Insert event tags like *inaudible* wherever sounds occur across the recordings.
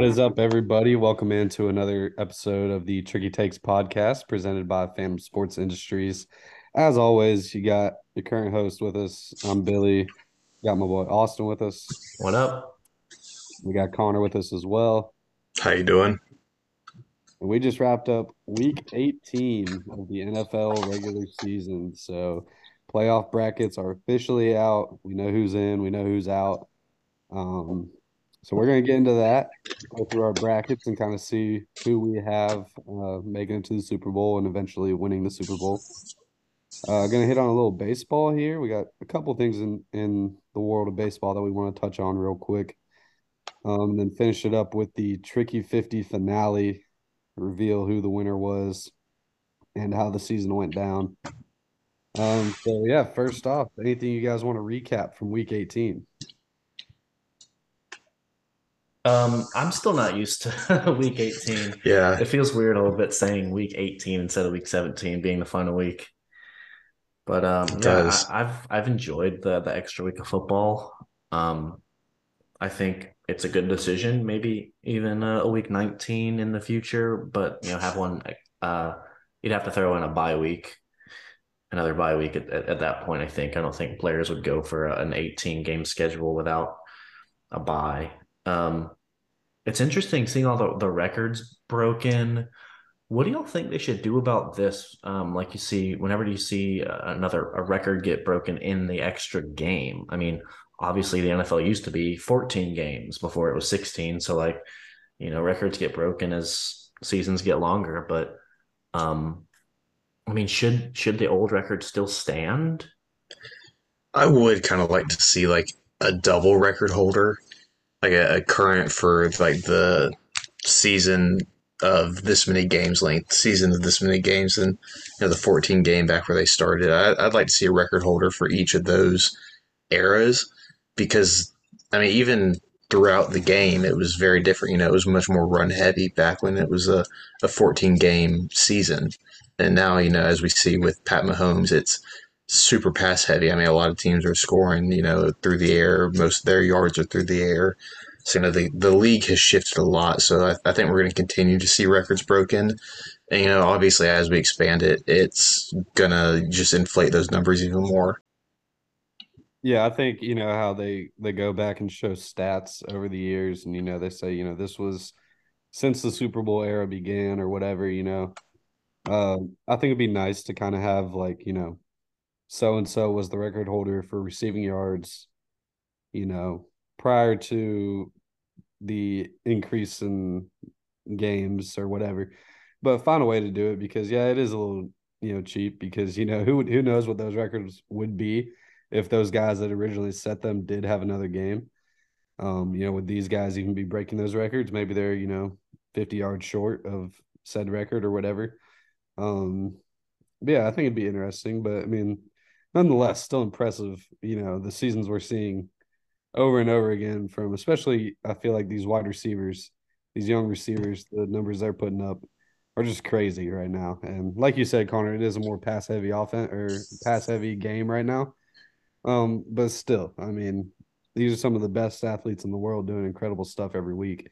What is up, everybody? Welcome into another episode of the Tricky Takes podcast presented by Phantom Sports Industries. As always, you got your current host with us. I'm Billy. Got my boy Austin with us. What up? We got Connor with us as well. How you doing? And we just wrapped up week 18 of the NFL regular season. So playoff brackets are officially out. We know who's in, we know who's out. Um, so we're going to get into that, go through our brackets and kind of see who we have uh, making it to the Super Bowl and eventually winning the Super Bowl. Uh, going to hit on a little baseball here. We got a couple things in, in the world of baseball that we want to touch on real quick. Um, and then finish it up with the Triicky 50 finale, reveal who the winner was and how the season went down. Um, so, yeah, first off, anything you guys want to recap from week 18? Um, I'm still not used to *laughs* week 18. Yeah, It feels weird a little bit saying week 18 instead of week 17 being the final week. But um, It yeah. I, I've I've enjoyed the the extra week of football. Um, I think it's a good decision. Maybe even a, a week 19 in the future, but you know, have one. Uh, you'd have to throw in a bye week, another bye week at, at, at that point. I think I don't think players would go for a- an 18 game schedule without a bye. Um, it's interesting seeing all the, the records broken. What do y'all think they should do about this? Um, like you see, whenever you see uh, another a record get broken in the extra game. I mean, obviously the NFL used to be 14 games before it was 16. So like, you know, records get broken as seasons get longer. But um, I mean, should should the old record still stand? I would kind of like to see like a double record holder, like a, a current for like the season of this many games length, season of this many games, and you know the 14 game back where they started. I, I'd like to see a record holder for each of those eras because I mean even throughout the game it was very different. You know, it was much more run heavy back when it was a, a 14 game season. And now, you know, as we see with Pat Mahomes, it's super pass heavy. I mean, a lot of teams are scoring, you know, through the air. Most of their yards are through the air. So, you know, the, the league has shifted a lot. So I, I think we're going to continue to see records broken. And, you know, obviously, as we expand it, it's going to just inflate those numbers even more. Yeah, I think you know how they they go back and show stats over the years, and you know they say you know this was since the Super Bowl era began or whatever. You know, um, I think it'd be nice to kind of have like you know, so and so was the record holder for receiving yards, you know, prior to the increase in games or whatever. But find a way to do it because yeah, it is a little you know cheap because you know who who knows what those records would be if those guys that originally set them did have another game. Um, you know, would these guys even be breaking those records? Maybe they're, you know, 50 yards short of said record or whatever. Um, yeah, I think it'd be interesting. But I mean, nonetheless, still impressive, you know, the seasons we're seeing over and over again from especially I feel like these wide receivers, these young receivers, the numbers they're putting up are just crazy right now. And like you said, Connor, it is a more pass heavy offense or pass heavy game right now. Um, but still, I mean, these are some of the best athletes in the world doing incredible stuff every week.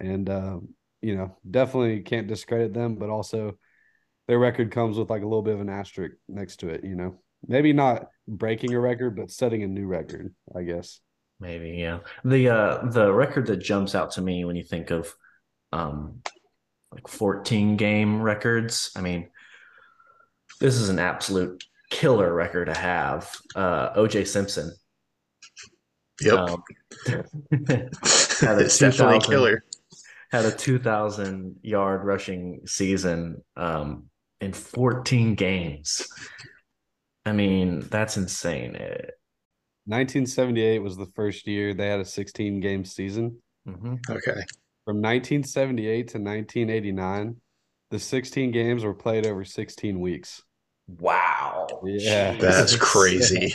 And uh, you know, definitely can't discredit them, but also their record comes with like a little bit of an asterisk next to it, you know. Maybe not breaking a record, but setting a new record, I guess. Maybe, yeah. The uh the record that jumps out to me when you think of um like 14 game records, I mean, this is an absolute killer record to have. Uh OJ Simpson. Yep. Um, *laughs* had a it's definitely killer. had a 2000 yard rushing season um in 14 games. I mean, that's insane. Eh, 1978 was the first year they had a 16 game season. mhm. Okay. From 1978 to 1989, the 16 games were played over 16 weeks. Wow. Yeah. That's *laughs* crazy.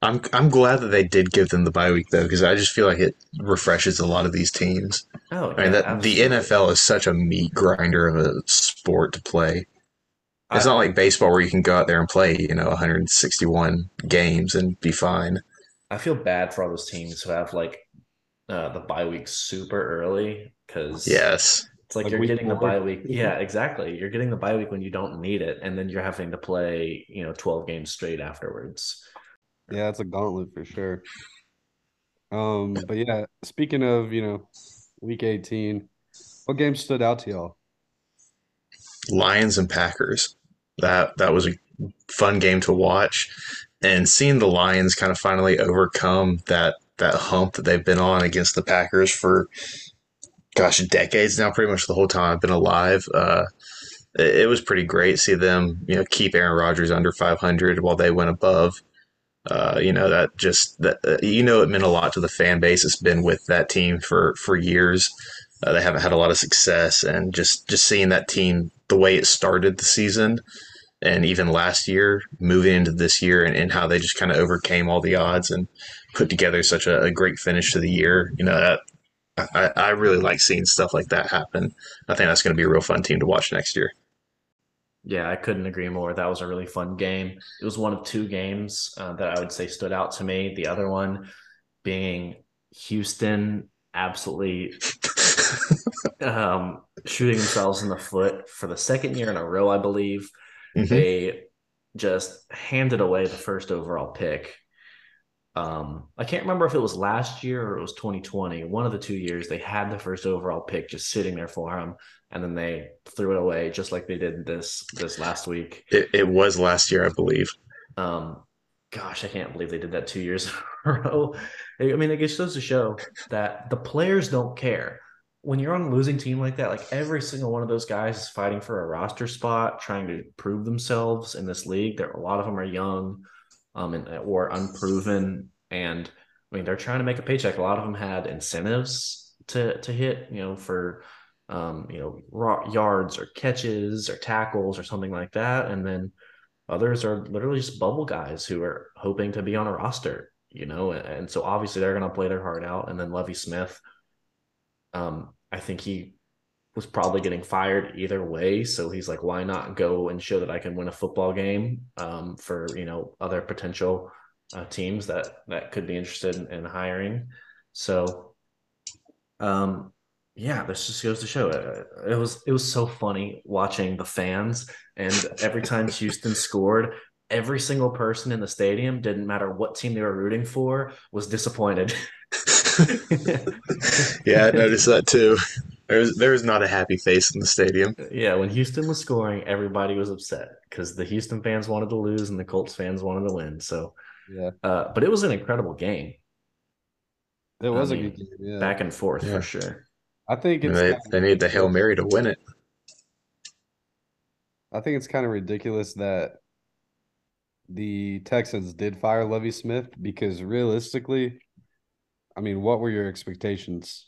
I'm I'm glad that they did give them the bye week though, because I just feel like it refreshes a lot of these teams. Oh, yeah, I mean, yeah, that the. NFL is such a meat grinder of a sport to play. It's I- not like baseball where you can go out there and play, you know, 161 games and be fine. I feel bad for all those teams who have like uh, the bye week super early because Yes. it's like, Like you're week getting the bye week. Yeah, exactly. You're getting the bye week when you don't need it, and then you're having to play you know 12 games straight afterwards. Yeah, it's a gauntlet for sure. Um, but yeah, speaking of, you know, week 18, what game stood out to y'all? Lions and Packers. That that was a fun game to watch, and seeing the Lions kind of finally overcome that that hump that they've been on against the Packers for, gosh, decades now. Pretty much the whole time I've been alive. Uh, it, was pretty great to see them, you know, keep Aaron Rodgers under 500 while they went above. Uh, you know that just that uh, you know it meant a lot to the fan base. It's been with that team for for years. Uh, they haven't had a lot of success, and just just seeing that team the way it started the season, and even last year moving into this year, and, and how they just kind of overcame all the odds and put together such a, a great finish to the year. You know that I, I really like seeing stuff like that happen. I think that's going to be a real fun team to watch next year. Yeah, I couldn't agree more. That was a really fun game. It was one of two games uh, that I would say stood out to me. The other one being Houston absolutely *laughs* um, shooting themselves in the foot for the second year in a row, I believe. Mhm. They just handed away the first overall pick. Um, I can't remember if it was last year or it was 2020. One of the two years they had the first overall pick just sitting there for them, and then they threw it away just like they did this this last week. It, it was last year, I believe. Um, gosh, I can't believe they did that two years *laughs* in a row. I mean, it just goes to show that the players don't care. When you're on a losing team like that, like every single one of those guys is fighting for a roster spot, trying to prove themselves in this league. There, a lot of them are young, um, and or unproven, and I mean they're trying to make a paycheck. A lot of them had incentives to to hit, you know, for um, you know, yards or catches or tackles or something like that, and then Others are literally just bubble guys who are hoping to be on a roster, you know, and, and so obviously they're going to play their heart out. And then Lovie Smith, um, I think he was probably getting fired either way. So he's like, why not go and show that I can win a football game um, for you know other potential uh, teams that that could be interested in, in hiring. So, um, yeah, this just goes to show it. It was it was so funny watching the fans, and every time Houston scored, every single person in the stadium, didn't matter what team they were rooting for, was disappointed. *laughs* *laughs* yeah, I noticed that too. There's there was not a happy face in the stadium. yeah, when Houston was scoring, everybody was upset because the Houston fans wanted to lose and the Colts fans wanted to win. So, Yeah, uh, but it was an incredible game, it was I a mean, good game. Yeah, back and forth Yeah. for sure. I think it's they kind they need the hail mary to win it. I think it's kind of ridiculous that the Texans did fire Lovie Smith because realistically, I mean, what were your expectations?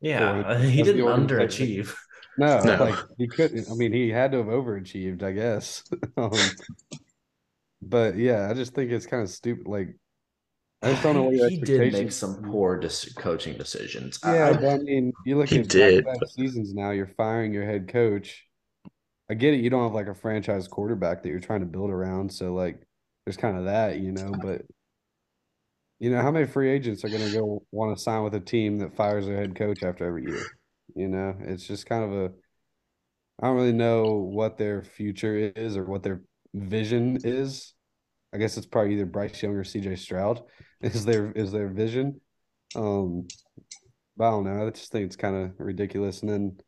Yeah, Or *laughs* he didn't underachieve. No, *laughs* No. like he couldn't. I mean, he had to have overachieved, I guess. *laughs* um, but yeah, I just think it's kind of stupid. Like, I just don't know what *sighs* your he did make some poor dis- coaching decisions. Yeah, I- but I mean, you look He at did, back-to-back seasons now. You're firing your head coach. I get it. You don't have like a franchise quarterback that you're trying to build around. So like, there's kind of that, you know. But you know, how many free agents are going to go want to sign with a team that fires their head coach after every year? You know, it's just kind of a. I don't really know what their future is or what their vision is. I guess it's probably either Bryce Young or CJ Stroud *laughs* is their is their vision. Um, but I don't know. I just think it's kind of ridiculous. And then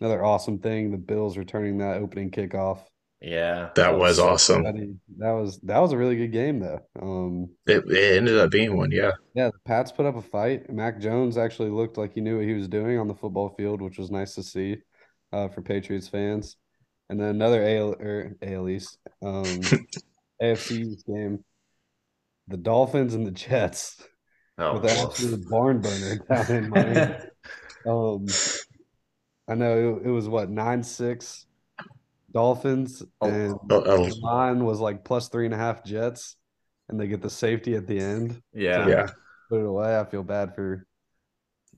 another awesome thing, the Bills returning that opening kickoff. yeah, That was so awesome. That is- that was that was a really good game though. Um, It, it ended up being one, yeah. yeah, the Pats put up a fight. Mac Jones actually looked like he knew what he was doing on the football field, which was nice to see uh, for Patriots fans. And then another AL or AL East, um, *laughs* AFC game. The Dolphins and the Jets Oh, with an absolute *laughs* barn burner down in *laughs* Miami. Um, I know it, it was what nine six Dolphins Oh, and Oh, oh, the line was like plus three and a half Jets, and they get the safety at the end. yeah. yeah. Put it away. I feel bad for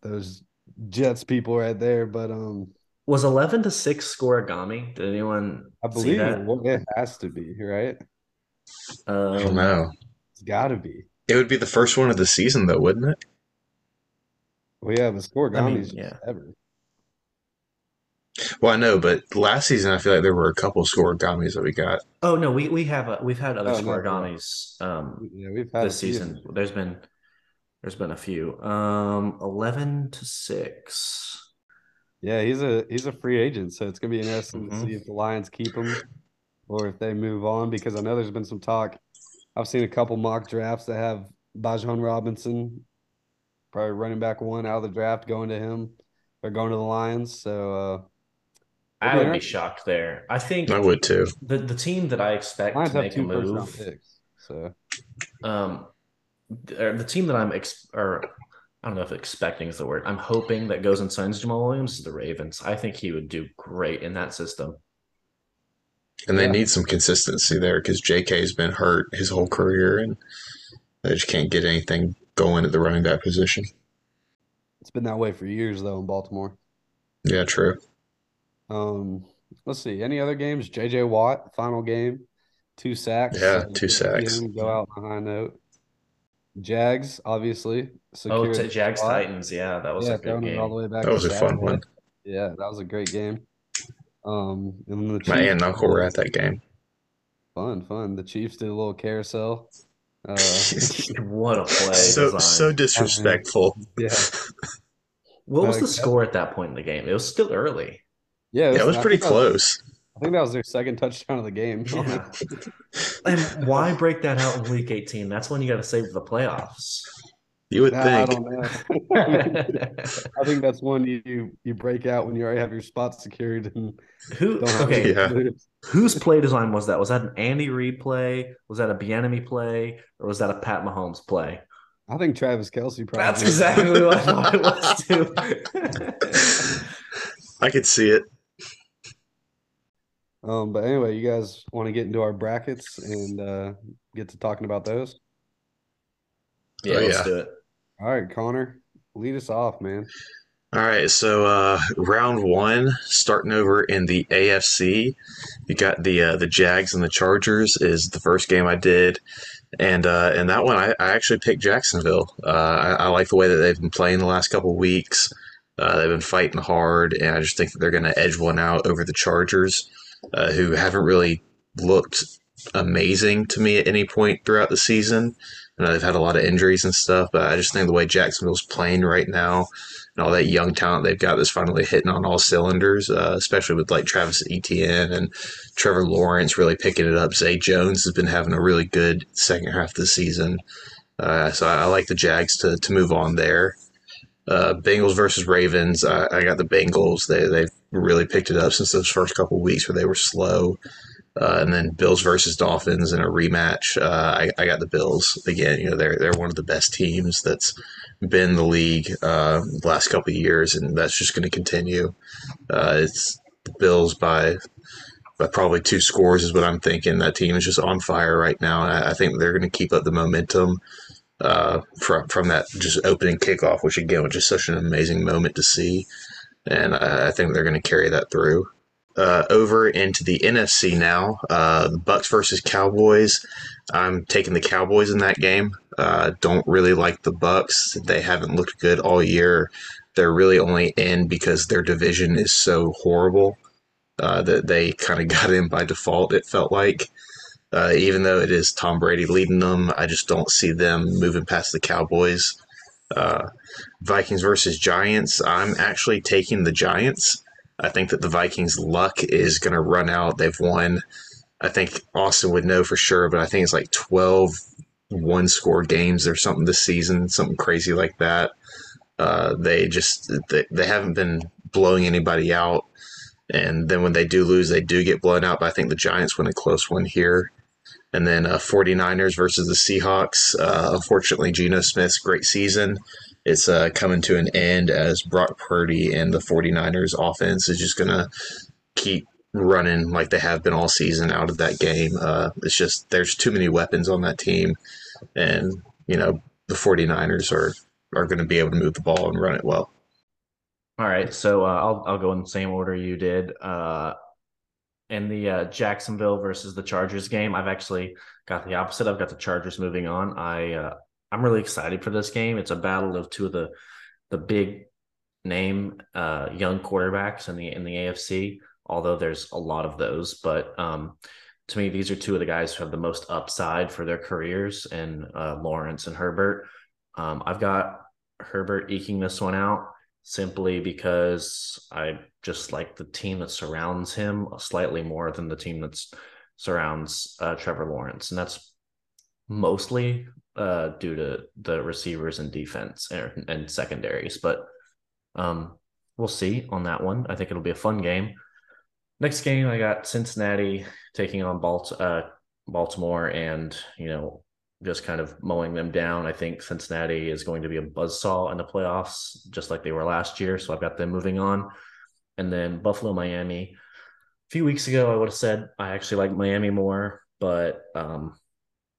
those Jets people right there, but um, Was eleven to six scorigami? Did anyone I see believe that? it, it has to be right. I don't Um, know. It's got to be. It would be the first one of the season, though, wouldn't it? Well, yeah, the score I mean, yeah. ever. Well, I know, but last season I feel like there were a couple of scorigamis that we got. Oh no, we we have uh, we've had other Oh, no, yeah. scorigamis um Yeah, we've had this a season. There's been there's been a few. Um, eleven to six. Yeah, he's a he's a free agent, so it's gonna be interesting Mhm. to see if the Lions keep him or if they move on. Because I know there's been some talk. I've seen a couple mock drafts that have Bijan Robinson, probably running back one out of the draft, going to him or going to the Lions. So uh, I would be shocked there. I think I would too. the the team that I expect Lions to make a two first move, picks. So um, the team that I'm ex or I don't know if expecting is the word. I'm hoping that goes and signs Jamaal Williams is the Ravens. I think he would do great in that system. And they Yeah. need some consistency there because JK's been hurt his whole career and they just can't get anything going at the running back position. it's been that way for years though in Baltimore. Yeah, true. Um, let's see. Any other games? JJ Watt, final game, two sacks. Yeah, two good to see sacks. him Go out on a high note. Jags, obviously, Oh, secured to Jags spot. Titans, yeah, that was Yeah, a good throwing it all the game. way back That was a fun Saturday. one. Yeah, that was a great game. Um, and the My aunt and uncle were at that game. fun, fun. The Chiefs did a little carousel. Uh, *laughs* What a play *laughs* so design. so disrespectful. yeah, *laughs* What was Uh, the score at that point in the game? It was still early. Yeah, Yeah, it was pretty think that was- close. I think that was their second touchdown of the game. Yeah. *laughs* And why break that out in week 18? That's when you got to save the playoffs. You would Nah, I think. don't know. *laughs* I think that's one you you break out when you already have your spot secured and Who okay, Yeah. whose play design was that? Was that an Andy Reid play? Was that a Bieniemy play? Or was that a Pat Mahomes play? I think Travis Kelce probably. That's exactly what I thought it was too. *laughs* I could see it. Um, but anyway, you guys want to get into our brackets and uh, get to talking about those? yeah, Oh, let's yeah. do it. All right, Connor, lead us off, man. All right, so uh, round one, starting over in the AFC, you got the uh, the Jags and the Chargers is the first game I did, and uh, and that one I, I actually picked Jacksonville. Uh, I, I like the way that they've been playing the last couple of weeks. Uh, they've been fighting hard, and I just think that they're going to edge one out over the Chargers, uh, who haven't really looked amazing to me at any point throughout the season. I know they've had a lot of injuries and stuff, but I just think the way Jacksonville's playing right now and all that young talent they've got that's finally hitting on all cylinders, uh, especially with like Travis Etienne and Trevor Lawrence really picking it up. Zay Jones has been having a really good second half of the season. Uh, so I, I like the Jags to, to move on there. Uh, Bengals versus Ravens. I, I got the Bengals. They, they've really picked it up since those first couple weeks where they were slow. Uh, and then Bills versus Dolphins in a rematch. Uh, I, I got the Bills again. You know they're they're one of the best teams that's been the league uh, the last couple years, and that's just going to continue. Uh, it's the Bills by by probably two scores is what I'm thinking. That team is just on fire right now, I, I think they're going to keep up the momentum uh, from from that just opening kickoff, which again was just such an amazing moment to see, and I, think they're going to carry that through. Uh, over into the NFC now, uh, the Bucs versus Cowboys. I'm taking the Cowboys in that game. Uh, don't really like the Bucs. They haven't looked good all year. They're really only in because their division is so horrible uh, that they kind of *laughs* got in by default. It felt like, uh, even though it is Tom Brady leading them, I just don't see them moving past the Cowboys. Uh, Vikings versus Giants. I'm actually taking the Giants. I think that the Vikings' luck is going to run out. They've won. I think Austin would know for sure, but I think it's like 12 one score games or something this season, something crazy like that. Uh, they just they, they haven't been blowing anybody out, and then when they do lose, they do get blown out. But I think the Giants win a close one here. And then uh, 49ers versus the Seahawks. Uh, unfortunately, Geno Smith's great season is uh, coming to an end as Brock Purdy and the 49ers offense is just going to keep running like they have been all season out of that game. Uh, it's just there's too many weapons on that team, and you know the 49ers are are going to be able to move the ball and run it well. All right, so uh, I'll I'll go in the same order you did. Uh, in the uh, Jacksonville versus the Chargers game, I've actually got the opposite. I've got the Chargers moving on. I uh, I'm really excited for this game. It's a battle of two of the the big name uh, young quarterbacks in the in the AFC. Although there's a lot of those, but um, to me, these are two of the guys who have the most upside for their careers, and uh, Lawrence and Herbert. Um, I've got Herbert eking this one out simply because I just like the team that surrounds him slightly more than the team that surrounds uh, Trevor Lawrence, and that's mostly uh, due to the receivers and defense and, and secondaries. But um, we'll see on that one. I think it'll be a fun game. Next game, I got Cincinnati taking on Balt- uh, Baltimore, and you know, just kind of mowing them down. I think Cincinnati is going to be a buzzsaw in the playoffs, just like they were last year. So I've got them moving on. And then Buffalo, Miami. A few weeks ago, I would have said I actually like Miami more, but um,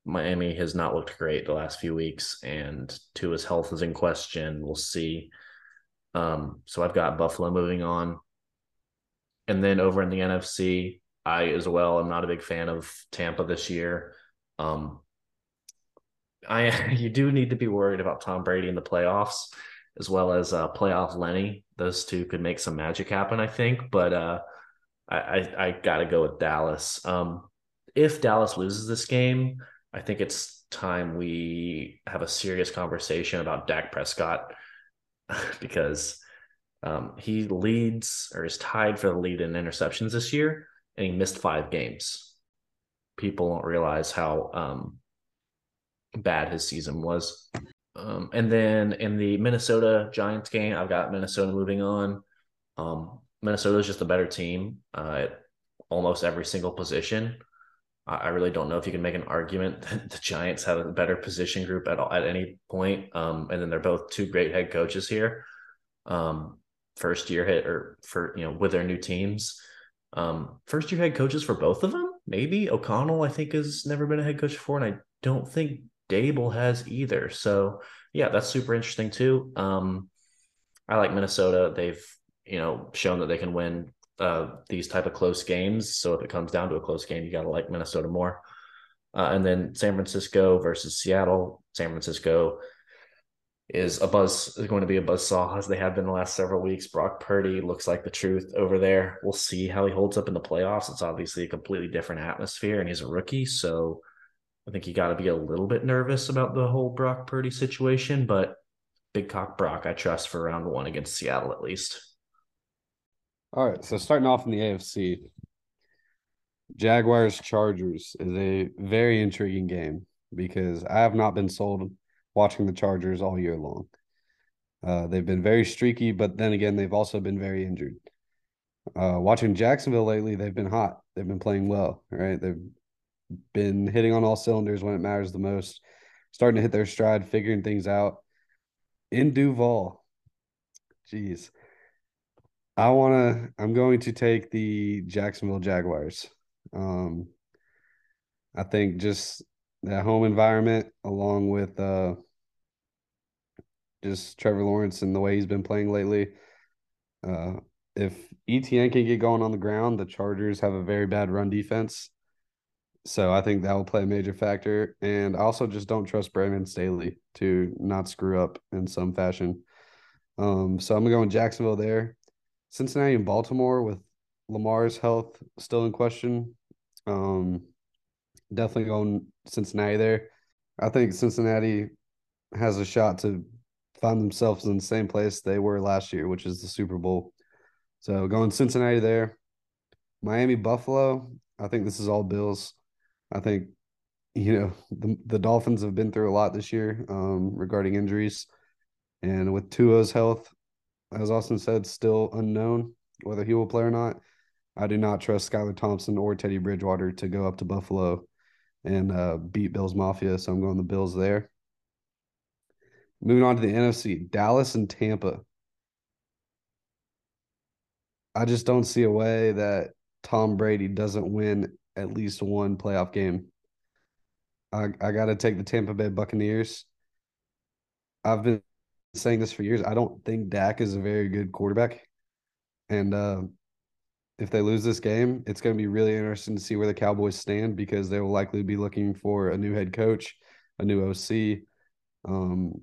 Miami has not looked great the last few weeks, and Tua's health is in question. We'll see. Um, so I've got Buffalo moving on. And then over in the NFC, I as well am not a big fan of Tampa this year. Um, I *laughs* you do need to be worried about Tom Brady in the playoffs as well as uh, playoff Lenny. Those two could make some magic happen, I think. But uh, I, I, I got to go with Dallas. Um, if Dallas loses this game, I think it's time we have a serious conversation about Dak Prescott *laughs* because um, he leads or is tied for the lead in interceptions this year, and he missed five games. People don't realize how um, bad his season was. Um, and then in the Minnesota Giants game, I've got Minnesota moving on. Um, Minnesota is just a better team uh, at almost every single position. I, I, really don't know if you can make an argument *laughs* that the Giants have a better position group at all, at any point. Um, and then they're both two great head coaches here. Um, first year hit or for you know with their new teams. Um, first year head coaches for both of them. Maybe O'Connell, I think, has never been a head coach before, and I don't think Daboll has either. So yeah, that's super interesting too. Um, I like Minnesota. They've you know shown that they can win uh, these type of close games. So if it comes down to a close game, you got to like Minnesota more. Uh, and then San Francisco versus Seattle. San Francisco is a buzz is going to be a buzz saw as they have been the last several weeks. Brock Purdy looks like the truth over there. We'll see how he holds up in the playoffs. It's obviously a completely different atmosphere, and he's a rookie, so I think you got to be a little bit nervous about the whole Brock Purdy situation. But Big Cock Brock, I trust for round one against Seattle at least. All right, so starting off in the AFC, Jaguars Chargers is a very intriguing game because I have not been sold watching the Chargers all year long. Uh, they've been very streaky, but then again, they've also been very injured. Uh, watching Jacksonville lately, they've been hot. They've been playing well, right? They've been hitting on all cylinders when it matters the most, starting to hit their stride, figuring things out. In Duval, jeez, I want to. I'm going to take the Jacksonville Jaguars. Um, I think just that home environment, along with uh, just Trevor Lawrence and the way he's been playing lately. Uh, if Etienne can get going on the ground, the Chargers have a very bad run defense. So I think that will play a major factor. And I also just don't trust Brandon Staley to not screw up in some fashion. Um, so I'm going to go in Jacksonville there. Cincinnati and Baltimore with Lamar's health still in question. Um, definitely going Cincinnati there. I think Cincinnati has a shot to find themselves in the same place they were last year, which is the Super Bowl. So going Cincinnati there. Miami Buffalo. I think this is all Bills. I think you know the the Dolphins have been through a lot this year um, regarding injuries, and with Tua's health, as Austin said, still unknown whether he will play or not. I do not trust Skylar Thompson or Teddy Bridgewater to go up to Buffalo and uh, beat Bills Mafia. So I'm going the Bills there. Moving on to the NFC, Dallas and Tampa. I just don't see a way that Tom Brady doesn't win at least one playoff game. I, I got to take the Tampa Bay Buccaneers. I've been saying this for years. I don't think Dak is a very good quarterback. And uh, if they lose this game, it's going to be really interesting to see where the Cowboys stand because they will likely be looking for a new head coach, a new OC. Um,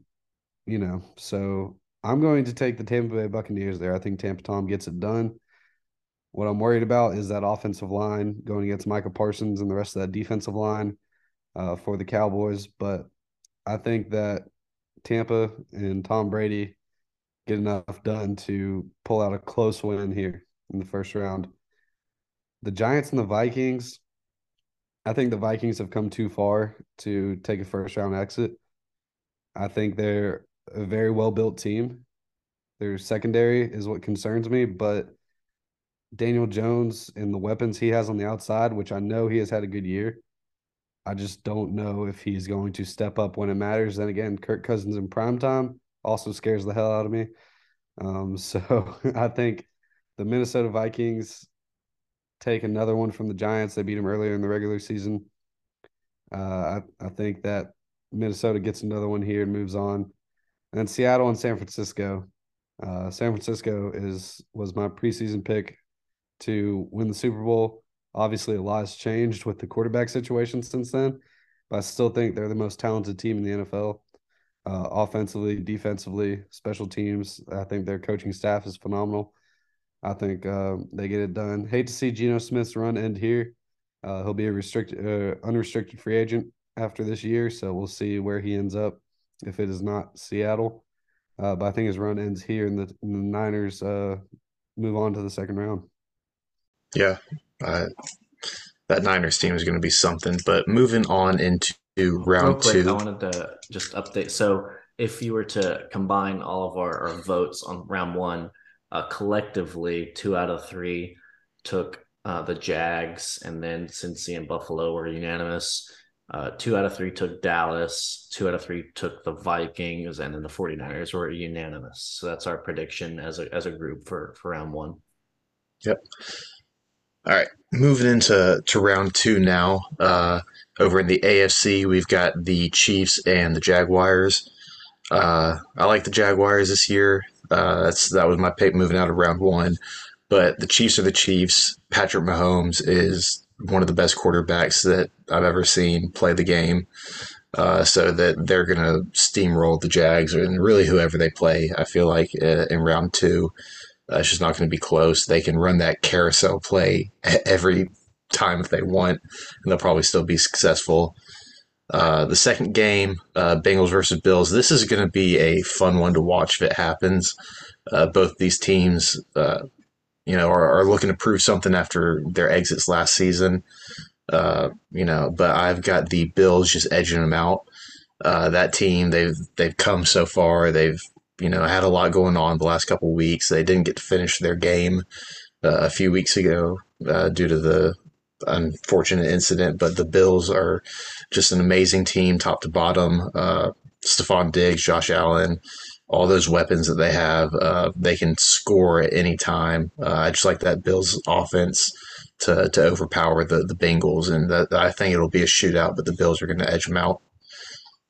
you know, so I'm going to take the Tampa Bay Buccaneers there. I think Tampa Tom gets it done. What I'm worried about is that offensive line going against Micah Parsons and the rest of that defensive line uh, for the Cowboys. But I think that Tampa and Tom Brady get enough done to pull out a close win here in the first round. The Giants and the Vikings, I think the Vikings have come too far to take a first round exit. I think they're a very well built team. Their secondary is what concerns me, but Daniel Jones and the weapons he has on the outside, which I know he has had a good year. I just don't know if he's going to step up when it matters. Then again, Kirk Cousins in prime time also scares the hell out of me. Um, *laughs* so I think the Minnesota Vikings take another one from the Giants. They beat them earlier in the regular season. Uh, I, I think that Minnesota gets another one here and moves on. And then Seattle and San Francisco. Uh, San Francisco is was my preseason pick to win the Super Bowl. Obviously, a lot has changed with the quarterback situation since then, but I still think they're the most talented team in the NFL. Uh, offensively, defensively, special teams. I think their coaching staff is phenomenal. I think uh, they get it done. Hate to see Geno Smith's run end here. Uh, he'll be a restricted, uh, unrestricted free agent after this year, so we'll see where he ends up if it is not Seattle. Uh, but I think his run ends here, and the, and the Niners uh, move on to the second round. Yeah, that Niners team is going to be something. But moving on into round quick, two, I wanted to just update. So, if you were to combine all of our, our votes on round one, uh, collectively, two out of three took uh, the Jags, and then Cincy and Buffalo were unanimous. Uh, two out of three took Dallas, two out of three took the Vikings, and then the 49ers were unanimous. So that's our prediction as a as a group for, for round one. Yep. All right, moving into to round two now. Uh, over in the AFC, we've got the Chiefs and the Jaguars. Uh, I like the Jaguars this year. Uh, that's that was my pick moving out of round one. But the Chiefs are the Chiefs. Patrick Mahomes is one of the best quarterbacks that I've ever seen play the game. Uh, so that they're going to steamroll the Jags and really whoever they play. I feel like uh, in round two, it's just not going to be close. They can run that carousel play every time if they want, and they'll probably still be successful. Uh, the second game, uh, Bengals versus Bills. This is going to be a fun one to watch if it happens. Uh, both these teams, uh, you know, are, are, looking to prove something after their exits last season. Uh, you know, but I've got the Bills just edging them out. that team, they've they've come so far. They've you know, had a lot going on the last couple weeks. They didn't get to finish their game uh, a few weeks ago uh, due to the unfortunate incident, but the Bills are just an amazing team, top to bottom. Uh, Stefon Diggs, Josh Allen, all those weapons that they have, uh, they can score at any time. Uh, I just like that Bills offense to, to overpower the, the Bengals, and that, I think it'll be a shootout, but the Bills are going to edge them out.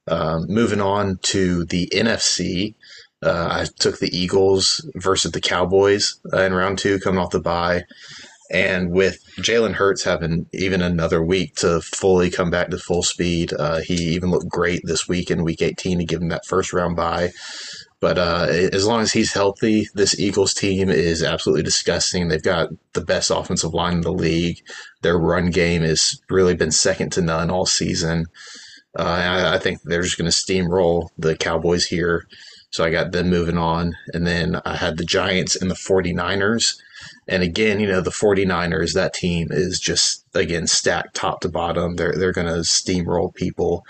Um, moving on to the NFC, uh, I took the Eagles versus the Cowboys uh, in round two, coming off the bye. And with Jalen Hurts having even another week to fully come back to full speed, uh, he even looked great this week in week 18 to give him that first round bye. But uh, as long as he's healthy, this Eagles team is absolutely disgusting. They've got the best offensive line in the league. Their run game has really been second to none all season. Uh, I, I think they're just going to steamroll the Cowboys here. So I got them moving on. And then I had the Giants and the 49ers. And again, you know, the 49ers, that team is just, again, stacked top to bottom. They're, they're going to steamroll people.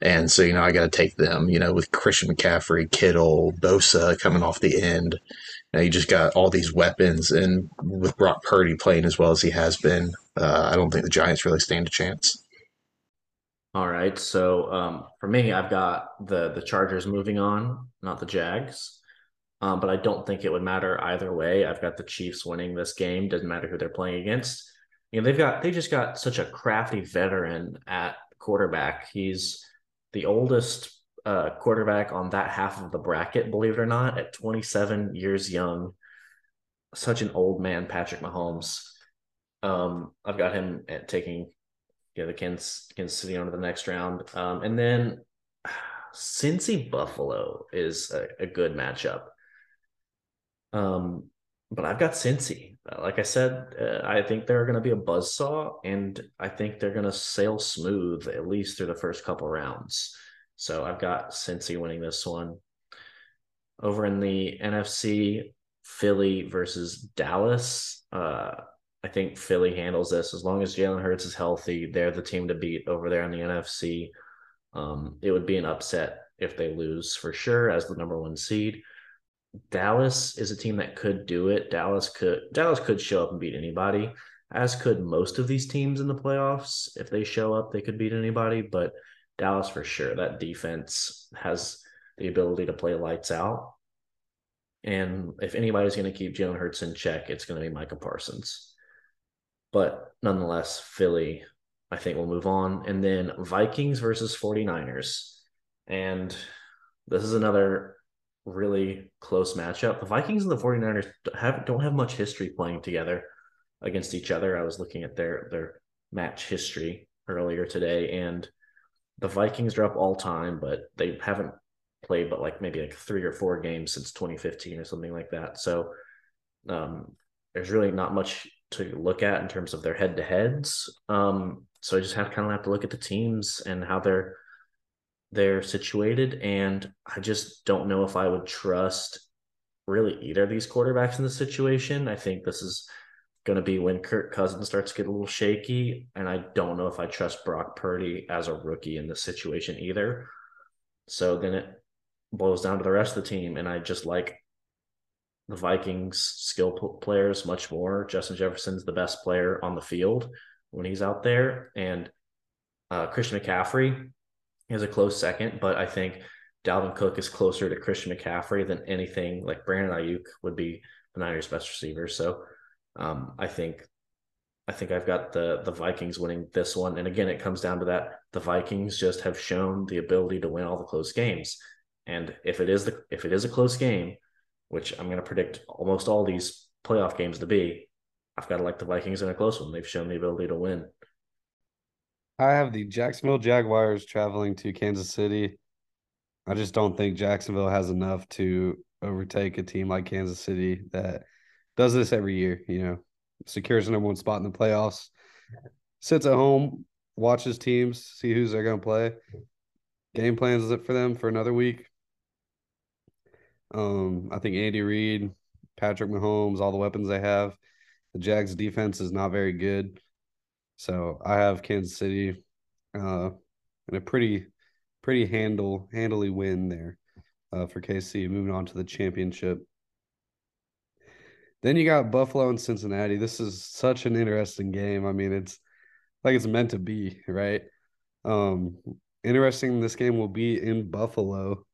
And so, you know, I got to take them, you know, with Christian McCaffrey, Kittle, Bosa coming off the end. You, know, you just got all these weapons. And with Brock Purdy playing as well as he has been, uh, I don't think the Giants really stand a chance. All right. So um, for me, I've got the the Chargers moving on, not the Jags. Um, but I don't think it would matter either way. I've got the Chiefs winning this game. Doesn't matter who they're playing against. You know, they've got they just got such a crafty veteran at quarterback. He's the oldest uh, quarterback on that half of the bracket, believe it or not, at 27 years young. Such an old man, Patrick Mahomes. Um, I've got him at taking you know, the Kansas, Kansas City on to the next round. Um, and then Cincy Buffalo is a, a, good matchup. Um, but I've got Cincy. Like I said, uh, I think they're going to be a buzz saw, and I think they're going to sail smooth at least through the first couple rounds. So I've got Cincy winning this one. Over in the NFC, Philly versus Dallas. Uh, I think Philly handles this as long as Jalen Hurts is healthy. They're the team to beat over there in the NFC. Um, it would be an upset if they lose for sure as the number one seed. Dallas is a team that could do it. Dallas could Dallas could show up and beat anybody, as could most of these teams in the playoffs. If they show up, they could beat anybody, but Dallas for sure. That defense has the ability to play lights out. And if anybody's going to keep Jalen Hurts in check, it's going to be Micah Parsons. But nonetheless, Philly, I think will move on. And then Vikings versus 49ers. And this is another really close matchup. The Vikings and the 49ers have, don't have much history playing together against each other. I was looking at their their match history earlier today, and the Vikings are up all time, but they haven't played but like maybe like three or four games since 2015 or something like that. So um, there's really not much to look at in terms of their head to heads. Um, so I just have kind of have to look at the teams and how they're they're situated, and I just don't know if I would trust really either of these quarterbacks in this situation. I think this is going to be when Kirk Cousins starts to get a little shaky, and I don't know if I trust Brock Purdy as a rookie in this situation either. So then it boils down to the rest of the team, and I just like the Vikings skill players much more. Justin Jefferson's the best player on the field when he's out there, and uh, Christian McCaffrey is a close second, but I think Dalvin Cook is closer to Christian McCaffrey than anything. Like Brandon Aiyuk would be the Niners' best receiver. So um, I think I think I've got the the Vikings winning this one. And again, it comes down to that the Vikings just have shown the ability to win all the close games. And if it is the if it is a close game, which I'm going to predict almost all these playoff games to be, I've got to like the Vikings in a close one. They've shown the ability to win. I have the Jacksonville Jaguars traveling to Kansas City. I just don't think Jacksonville has enough to overtake a team like Kansas City that does this every year, you know, secures the number one spot in the playoffs, sits at home, watches teams, see who's they're going to play, game plans it for them for another week. Um, I think Andy Reid, Patrick Mahomes, all the weapons they have. The Jags defense is not very good. So I have Kansas City uh in a pretty pretty handle handily win there uh, for KC moving on to the championship. Then you got Buffalo and Cincinnati. This is such an interesting game. I mean, it's like it's meant to be, right? Um interesting this game will be in Buffalo.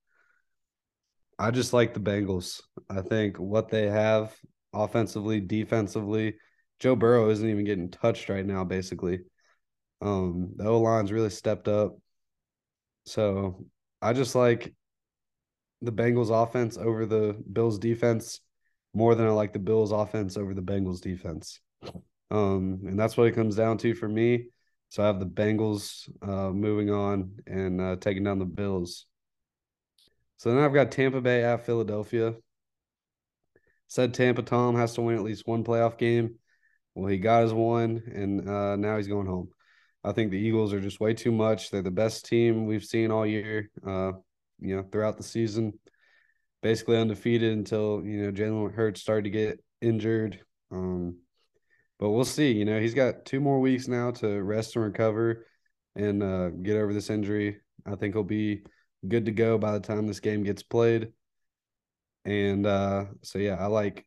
I just like the Bengals. I think what they have offensively, defensively, Joe Burrow isn't even getting touched right now, basically. Um, the O line's really stepped up. So I just like the Bengals offense over the Bills defense more than I like the Bills offense over the Bengals defense. Um, and that's what it comes down to for me. So I have the Bengals uh, moving on and uh, taking down the Bills. So then I've got Tampa Bay at Philadelphia. Said Tampa Tom has to win at least one playoff game. Well, he got his one, and uh, now he's going home. I think the Eagles are just way too much. They're the best team we've seen all year. Uh, you know, throughout the season, basically undefeated until you know Jalen Hurts started to get injured. Um, but we'll see. You know, he's got two more weeks now to rest and recover and uh, get over this injury. I think he'll be good to go by the time this game gets played. And uh, so yeah, I like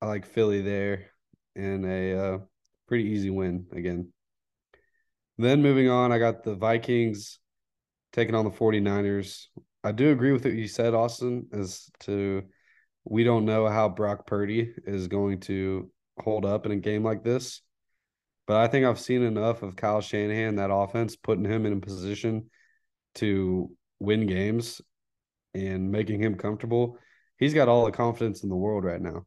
I like Philly there and a uh, pretty easy win again. Then moving on, I got the Vikings taking on the 49ers. I do agree with what you said, Austin, as to we don't know how Brock Purdy is going to hold up in a game like this. But I think I've seen enough of Kyle Shanahan, that offense, putting him in a position to win games and making him comfortable. He's got all the confidence in the world right now.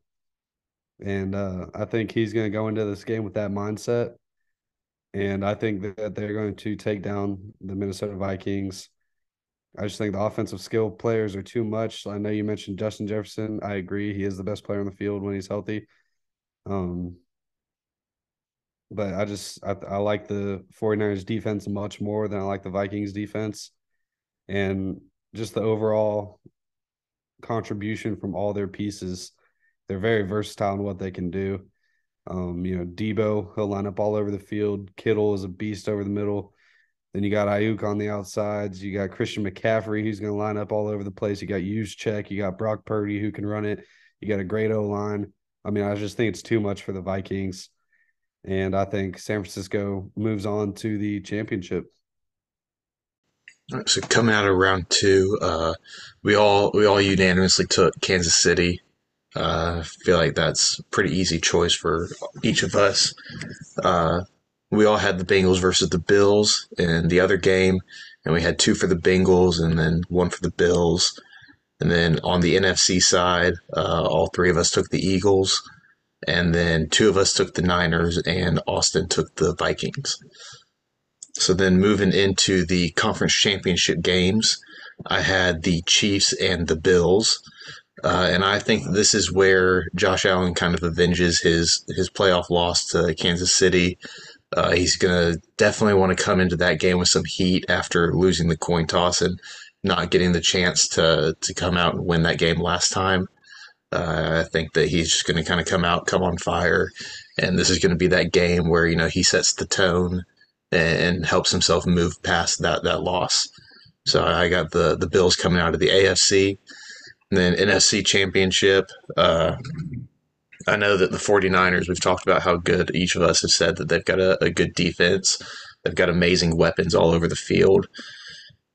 And uh, I think he's going to go into this game with that mindset. And I think that they're going to take down the Minnesota Vikings I just think the offensive skill players are too much. I know you mentioned Justin Jefferson. I agree. He is the best player on the field when he's healthy. Um, but I just I, I like the 49ers defense much more than I like the Vikings defense. And just the overall contribution from all their pieces. They're very versatile in what they can do. Um, you know, Deebo, he'll line up all over the field. Kittle is a beast over the middle. Then you got Aiyuk on the outsides. You got Christian McCaffrey, who's going to line up all over the place. You got Juszczyk. You got Brock Purdy, who can run it. You got a great O line. I mean, I just think it's too much for the Vikings. And I think San Francisco moves on to the championship. So coming out of round two, uh, we all we all unanimously took Kansas City. Uh, I feel like that's pretty easy choice for each of us. Uh, we all had the Bengals versus the Bills in the other game, and we had two for the Bengals and then one for the Bills. And then on the NFC side, uh, all three of us took the Eagles, and then two of us took the Niners, and Austin took the Vikings. So then moving into the conference championship games, I had the Chiefs and the Bills. Uh, and I think this is where Josh Allen kind of avenges his his playoff loss to Kansas City. Uh, he's going to definitely want to come into that game with some heat after losing the coin toss and not getting the chance to to come out and win that game last time. Uh, I think that he's just going to kind of come out, come on fire, and this is going to be that game where you know he sets the tone and helps himself move past that that loss. So I got the the Bills coming out of the AFC, and then NFC Championship. Uh, I know that the 49ers, we've talked about how good each of us have said that they've got a, a good defense. They've got amazing weapons all over the field.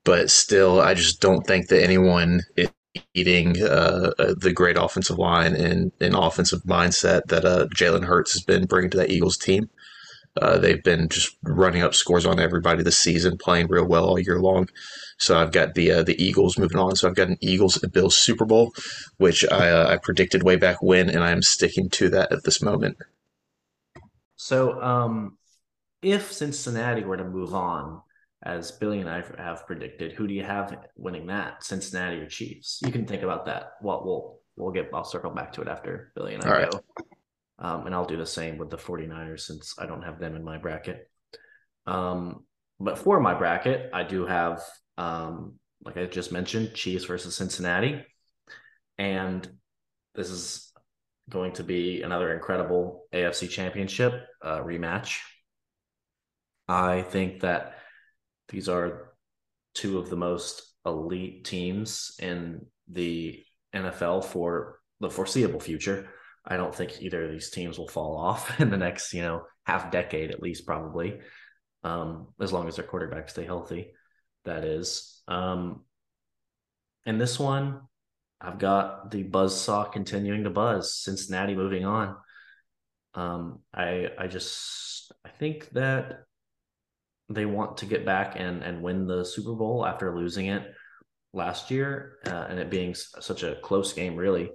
But still, I just don't think that anyone is eating uh, uh the great offensive line and, and offensive mindset that uh, Jalen Hurts has been bringing to that Eagles team. Uh, they've been just running up scores on everybody this season, playing real well all year long. So I've got the uh, the Eagles moving on. So I've got an Eagles and Bills Super Bowl, which I, uh, I predicted way back when, and I am sticking to that at this moment. So um, if Cincinnati were to move on, as Billy and I have predicted, who do you have winning that? Cincinnati or Chiefs? You can think about that. Well, we'll we'll get. I'll circle back to it after Billy and I All go. Right. Um, and I'll do the same with the 49ers since I don't have them in my bracket. Um, but for my bracket, I do have, um, like I just mentioned, Chiefs versus Cincinnati. And this is going to be another incredible AFC championship uh, rematch. I think that these are two of the most elite teams in the NFL for the foreseeable future. I don't think either of these teams will fall off *laughs* in the next, you know, half decade at least, probably, um, as long as their quarterbacks stay healthy. That is. Um, and this one, I've got the buzz saw continuing to buzz. Cincinnati moving on. Um, I I just I think that they want to get back and and win the Super Bowl after losing it last year uh, and it being such a close game, really.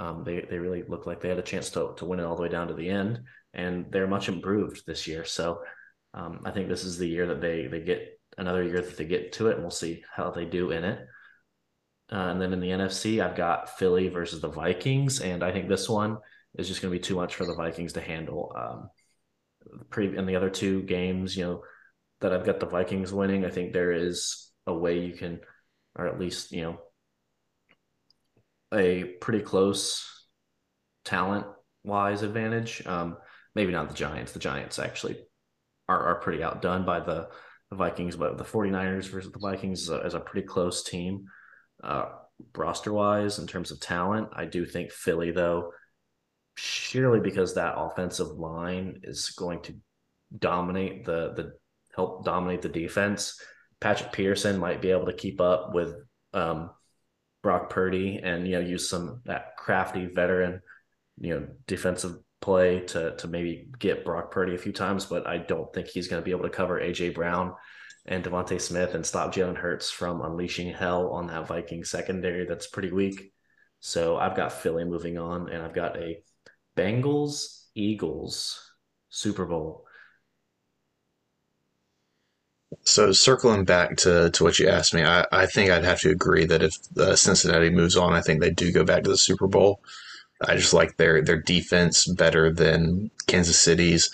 Um, they they really looked like they had a chance to to win it all the way down to the end, and they're much improved this year. So um, I think this is the year that they they get another year that they get to it, and we'll see how they do in it. Uh, and then in the NFC, I've got Philly versus the Vikings, and I think this one is just going to be too much for the Vikings to handle. Um, pre in the other two games, you know, that I've got the Vikings winning, I think there is a way you can, or at least you know, a pretty close talent wise advantage. Um, maybe not the Giants. The Giants actually are, are pretty outdone by the, the Vikings, but the 49ers versus the Vikings is a, is a pretty close team. Uh, roster wise, in terms of talent, I do think Philly, though, surely because that offensive line is going to dominate the the help dominate the defense. Patrick Peterson might be able to keep up with um, Brock Purdy and you know use some that crafty veteran you know defensive play to to maybe get Brock Purdy a few times, but I don't think he's going to be able to cover AJ Brown and DeVonta Smith and stop Jalen Hurts from unleashing hell on that Viking secondary that's pretty weak. So I've got Philly moving on, and I've got a Bengals Eagles Super Bowl. So circling back to, to what you asked me, I, I think I'd have to agree that if uh, Cincinnati moves on, I think they do go back to the Super Bowl. I just like their their defense better than Kansas City's,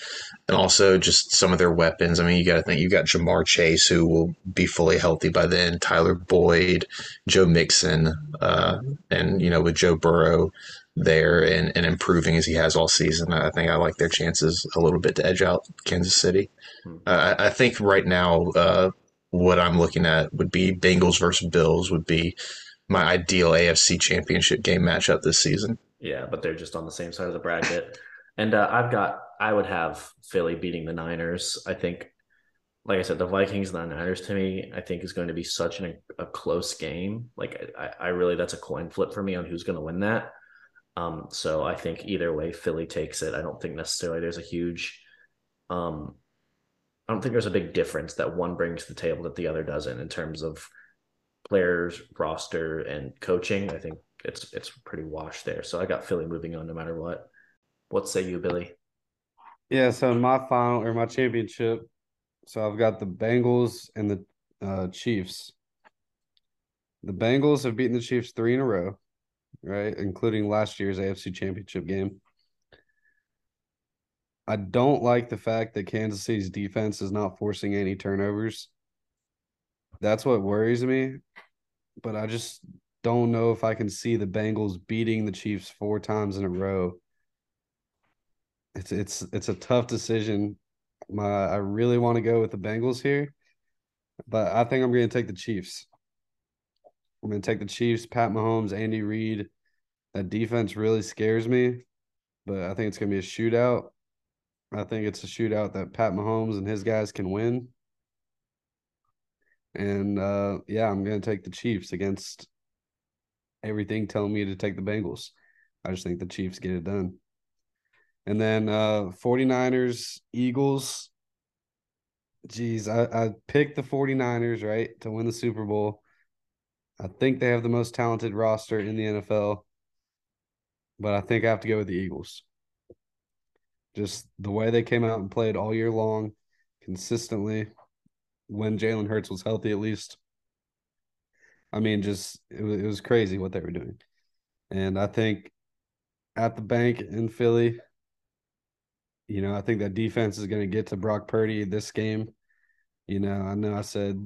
and also just some of their weapons. I mean, you got to think you got Ja'Marr Chase, who will be fully healthy by then. Tyler Boyd, Joe Mixon, uh, and you know with Joe Burrow there and, and improving as he has all season, I think I like their chances a little bit to edge out Kansas City. Uh, I, I think right now, uh, what I'm looking at would be Bengals versus Bills would be my ideal AFC Championship game matchup this season. Yeah, but they're just on the same side of the bracket. and uh, I've got, I would have Philly beating the Niners. I think, like I said, the Vikings and the Niners to me, I think is going to be such an, a close game. Like, I, I really, that's a coin flip for me on who's going to win that. Um, so I think either way, Philly takes it. I don't think necessarily there's a huge, um, I don't think there's a big difference that one brings to the table that the other doesn't in terms of players, roster, and coaching. I think it's it's pretty washed there. So I got Philly moving on no matter what. What say you, Billy? Yeah, so in my final or my championship, so I've got the Bengals and the uh, Chiefs. The Bengals have beaten the Chiefs three in a row, right? Including last year's AFC championship game. I don't like the fact that Kansas City's defense is not forcing any turnovers. That's what worries me. But I just don't know if I can see the Bengals beating the Chiefs four times in a row. It's it's it's a tough decision. My I really want to go with the Bengals here, but I think I'm going to take the Chiefs. I'm going to take the Chiefs. Pat Mahomes, Andy Reid. That defense really scares me, but I think it's going to be a shootout. I think it's a shootout that Pat Mahomes and his guys can win. And uh, yeah, I'm going to take the Chiefs against everything telling me to take the Bengals. I just think the Chiefs get it done. And then uh 49ers, Eagles. Geez, I, I picked the 49ers, right, to win the Super Bowl. I think they have the most talented roster in the NFL. But I think I have to go with the Eagles. Just the way they came out and played all year long, consistently, when Jalen Hurts was healthy at least. I mean, just it was, it was crazy what they were doing. And I think at the bank in Philly, you know, I think that defense is going to get to Brock Purdy this game. You know, I know I said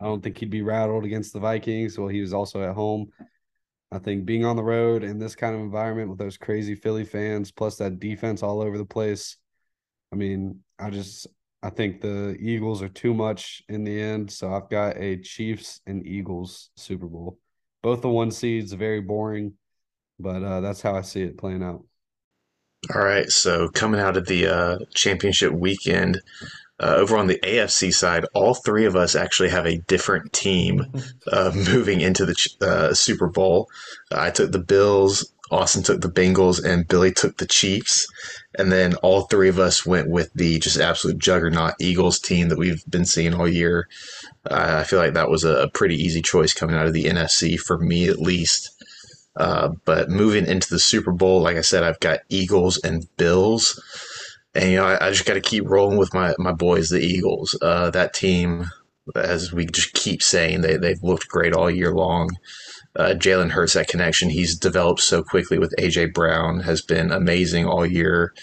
I don't think he'd be rattled against the Vikings. Well, he was also at home. I think being on the road in this kind of environment with those crazy Philly fans, plus that defense all over the place. I mean, I just I think the Eagles are too much in the end. So I've got a Chiefs and Eagles Super Bowl. Both the one seeds, very boring, but uh, that's how I see it playing out. All right. So coming out of the uh, championship weekend, uh, over on the AFC side, all three of us actually have a different team *laughs* uh, moving into the uh, Super Bowl. I took the Bills, Austin took the Bengals, and Billy took the Chiefs. And then all three of us went with the just absolute juggernaut Eagles team that we've been seeing all year. Uh, I feel like that was a pretty easy choice coming out of the NFC for me, at least. Uh, but moving into the Super Bowl, like I said, I've got Eagles and Bills. And, you know, I, I just got to keep rolling with my, my boys, the Eagles. Uh, that team, as we just keep saying, they, they've looked great all year long uh, Jalen Hurts that connection. He's developed so quickly with AJ Brown, has been amazing all year.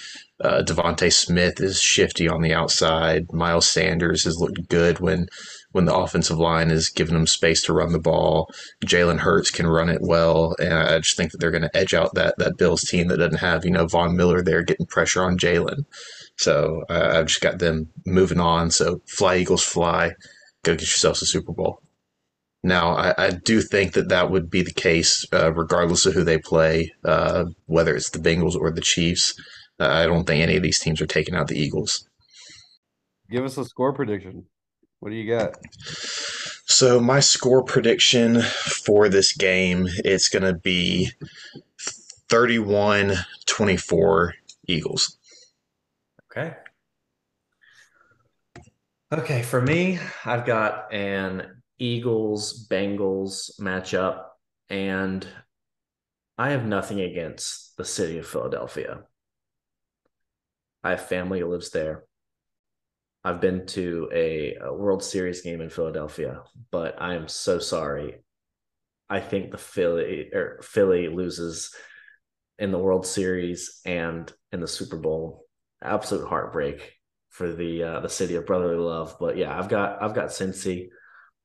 Uh, DeVonta Smith is shifty on the outside. Miles Sanders has looked good when when the offensive line is giving them space to run the ball. Jalen Hurts can run it well, and I just think that they're going to edge out that that Bills team that doesn't have you know Von Miller there getting pressure on Jalen. So uh, I've just got them moving on. So fly Eagles fly, go get yourselves a Super Bowl. Now, I, I, do think that that would be the case, uh, regardless of who they play, uh, whether it's the Bengals or the Chiefs. Uh, I don't think any of these teams are taking out the Eagles. Give us a score prediction. What do you got? So my score prediction for this game it's going to be 31-24 Eagles. Okay. Okay, for me, I've got an Eagles Bengals matchup, and I have nothing against the city of Philadelphia. I have family who lives there. I've been to a, a, World Series game in Philadelphia, but I am so sorry. I think the Philly or Philly loses in the World Series and in the Super Bowl. Absolute heartbreak for the uh, the city of brotherly love. But yeah, I've got I've got Cincy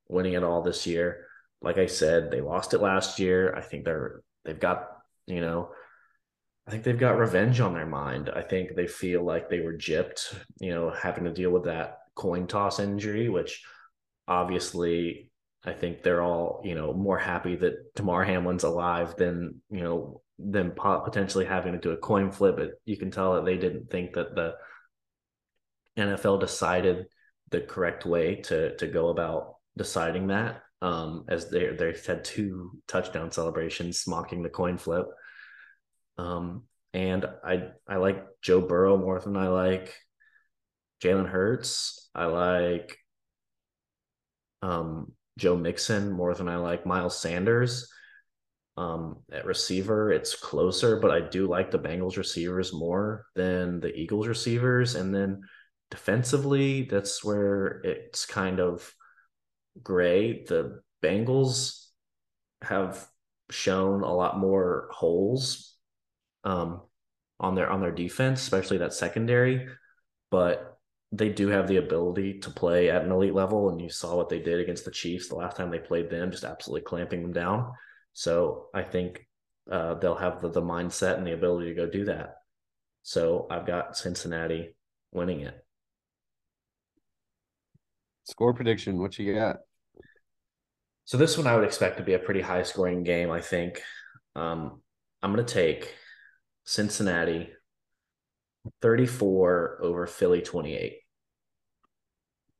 winning it all this year. Like I said, they lost it last year. I think they're they've got you know I think they've got revenge on their mind. I think they feel like they were gypped, you know, having to deal with that coin toss injury, which obviously I think they're all, you know, more happy that Damar Hamlin's alive than, you know, than potentially having to do a coin flip. But you can tell that they didn't think that the NFL decided the correct way to to go about deciding that. Um, as they they had two touchdown celebrations mocking the coin flip. Um, and I I like Joe Burrow more than I like Jalen Hurts. I like um, Joe Mixon more than I like Miles Sanders. Um, at receiver, it's closer, but I do like the Bengals receivers more than the Eagles receivers. And then defensively, that's where it's kind of gray. The Bengals have shown a lot more holes um, on their on their defense, especially that secondary. But they do have the ability to play at an elite level, and you saw what they did against the Chiefs the last time they played them, just absolutely clamping them down. So I think uh, they'll have the, the mindset and the ability to go do that. So I've got Cincinnati winning it. Score prediction, what you got? So this one I would expect to be a pretty high scoring game, I think. Um, I'm going to take Cincinnati 34 over Philly 28.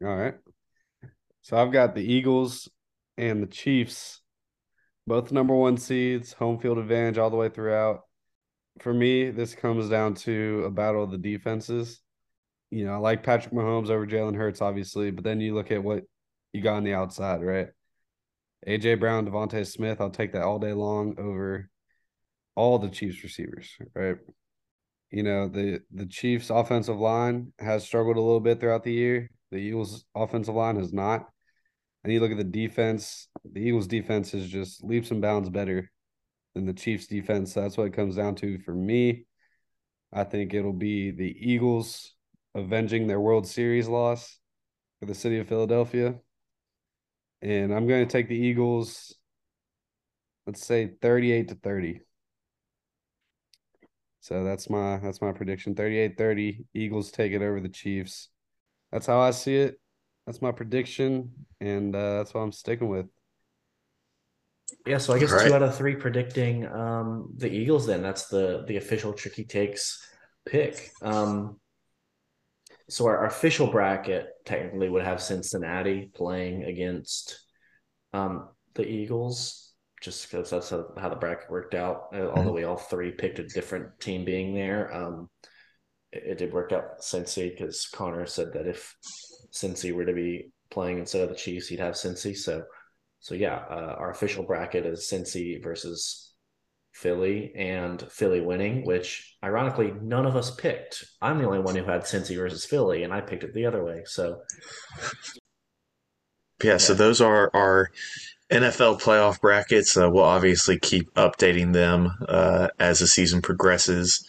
All right. So I've got the Eagles and the Chiefs, both number one seeds, home field advantage all the way throughout. For me, this comes down to a battle of the defenses. You know, I like Patrick Mahomes over Jalen Hurts, obviously, but then you look at what you got on the outside, right? AJ Brown, DeVonta Smith, I'll take that all day long over all the Chiefs receivers, right? You know, the the Chiefs offensive line has struggled a little bit throughout the year. The Eagles offensive line has not. And you look at the defense, the Eagles defense is just leaps and bounds better than the Chiefs defense. That's what it comes down to for me. I think it'll be the Eagles avenging their World Series loss for the city of Philadelphia. And I'm going to take the Eagles, let's say 38 to 30. So that's my that's my prediction. 38-30. Eagles take it over the Chiefs. That's how I see it. That's my prediction, and uh, that's what I'm sticking with. Yeah, so I guess right. two out of three predicting um, the Eagles. Then that's the the official tricky takes pick. Um, so our, our, official bracket technically would have Cincinnati playing against um, the Eagles just because that's how, the bracket worked out. Uh, although mm-hmm. we all three picked a different team being there, um, it, it, did work out Cincy because Connor said that if Cincy were to be playing instead of the Chiefs, he'd have Cincy. So, so yeah, uh, our official bracket is Cincy versus Philly and Philly winning, which ironically none of us picked. I'm the only one who had Cincy versus Philly, and I picked it the other way. So, yeah. yeah. So those are our NFL playoff brackets. Uh, we'll obviously keep updating them uh, as the season progresses.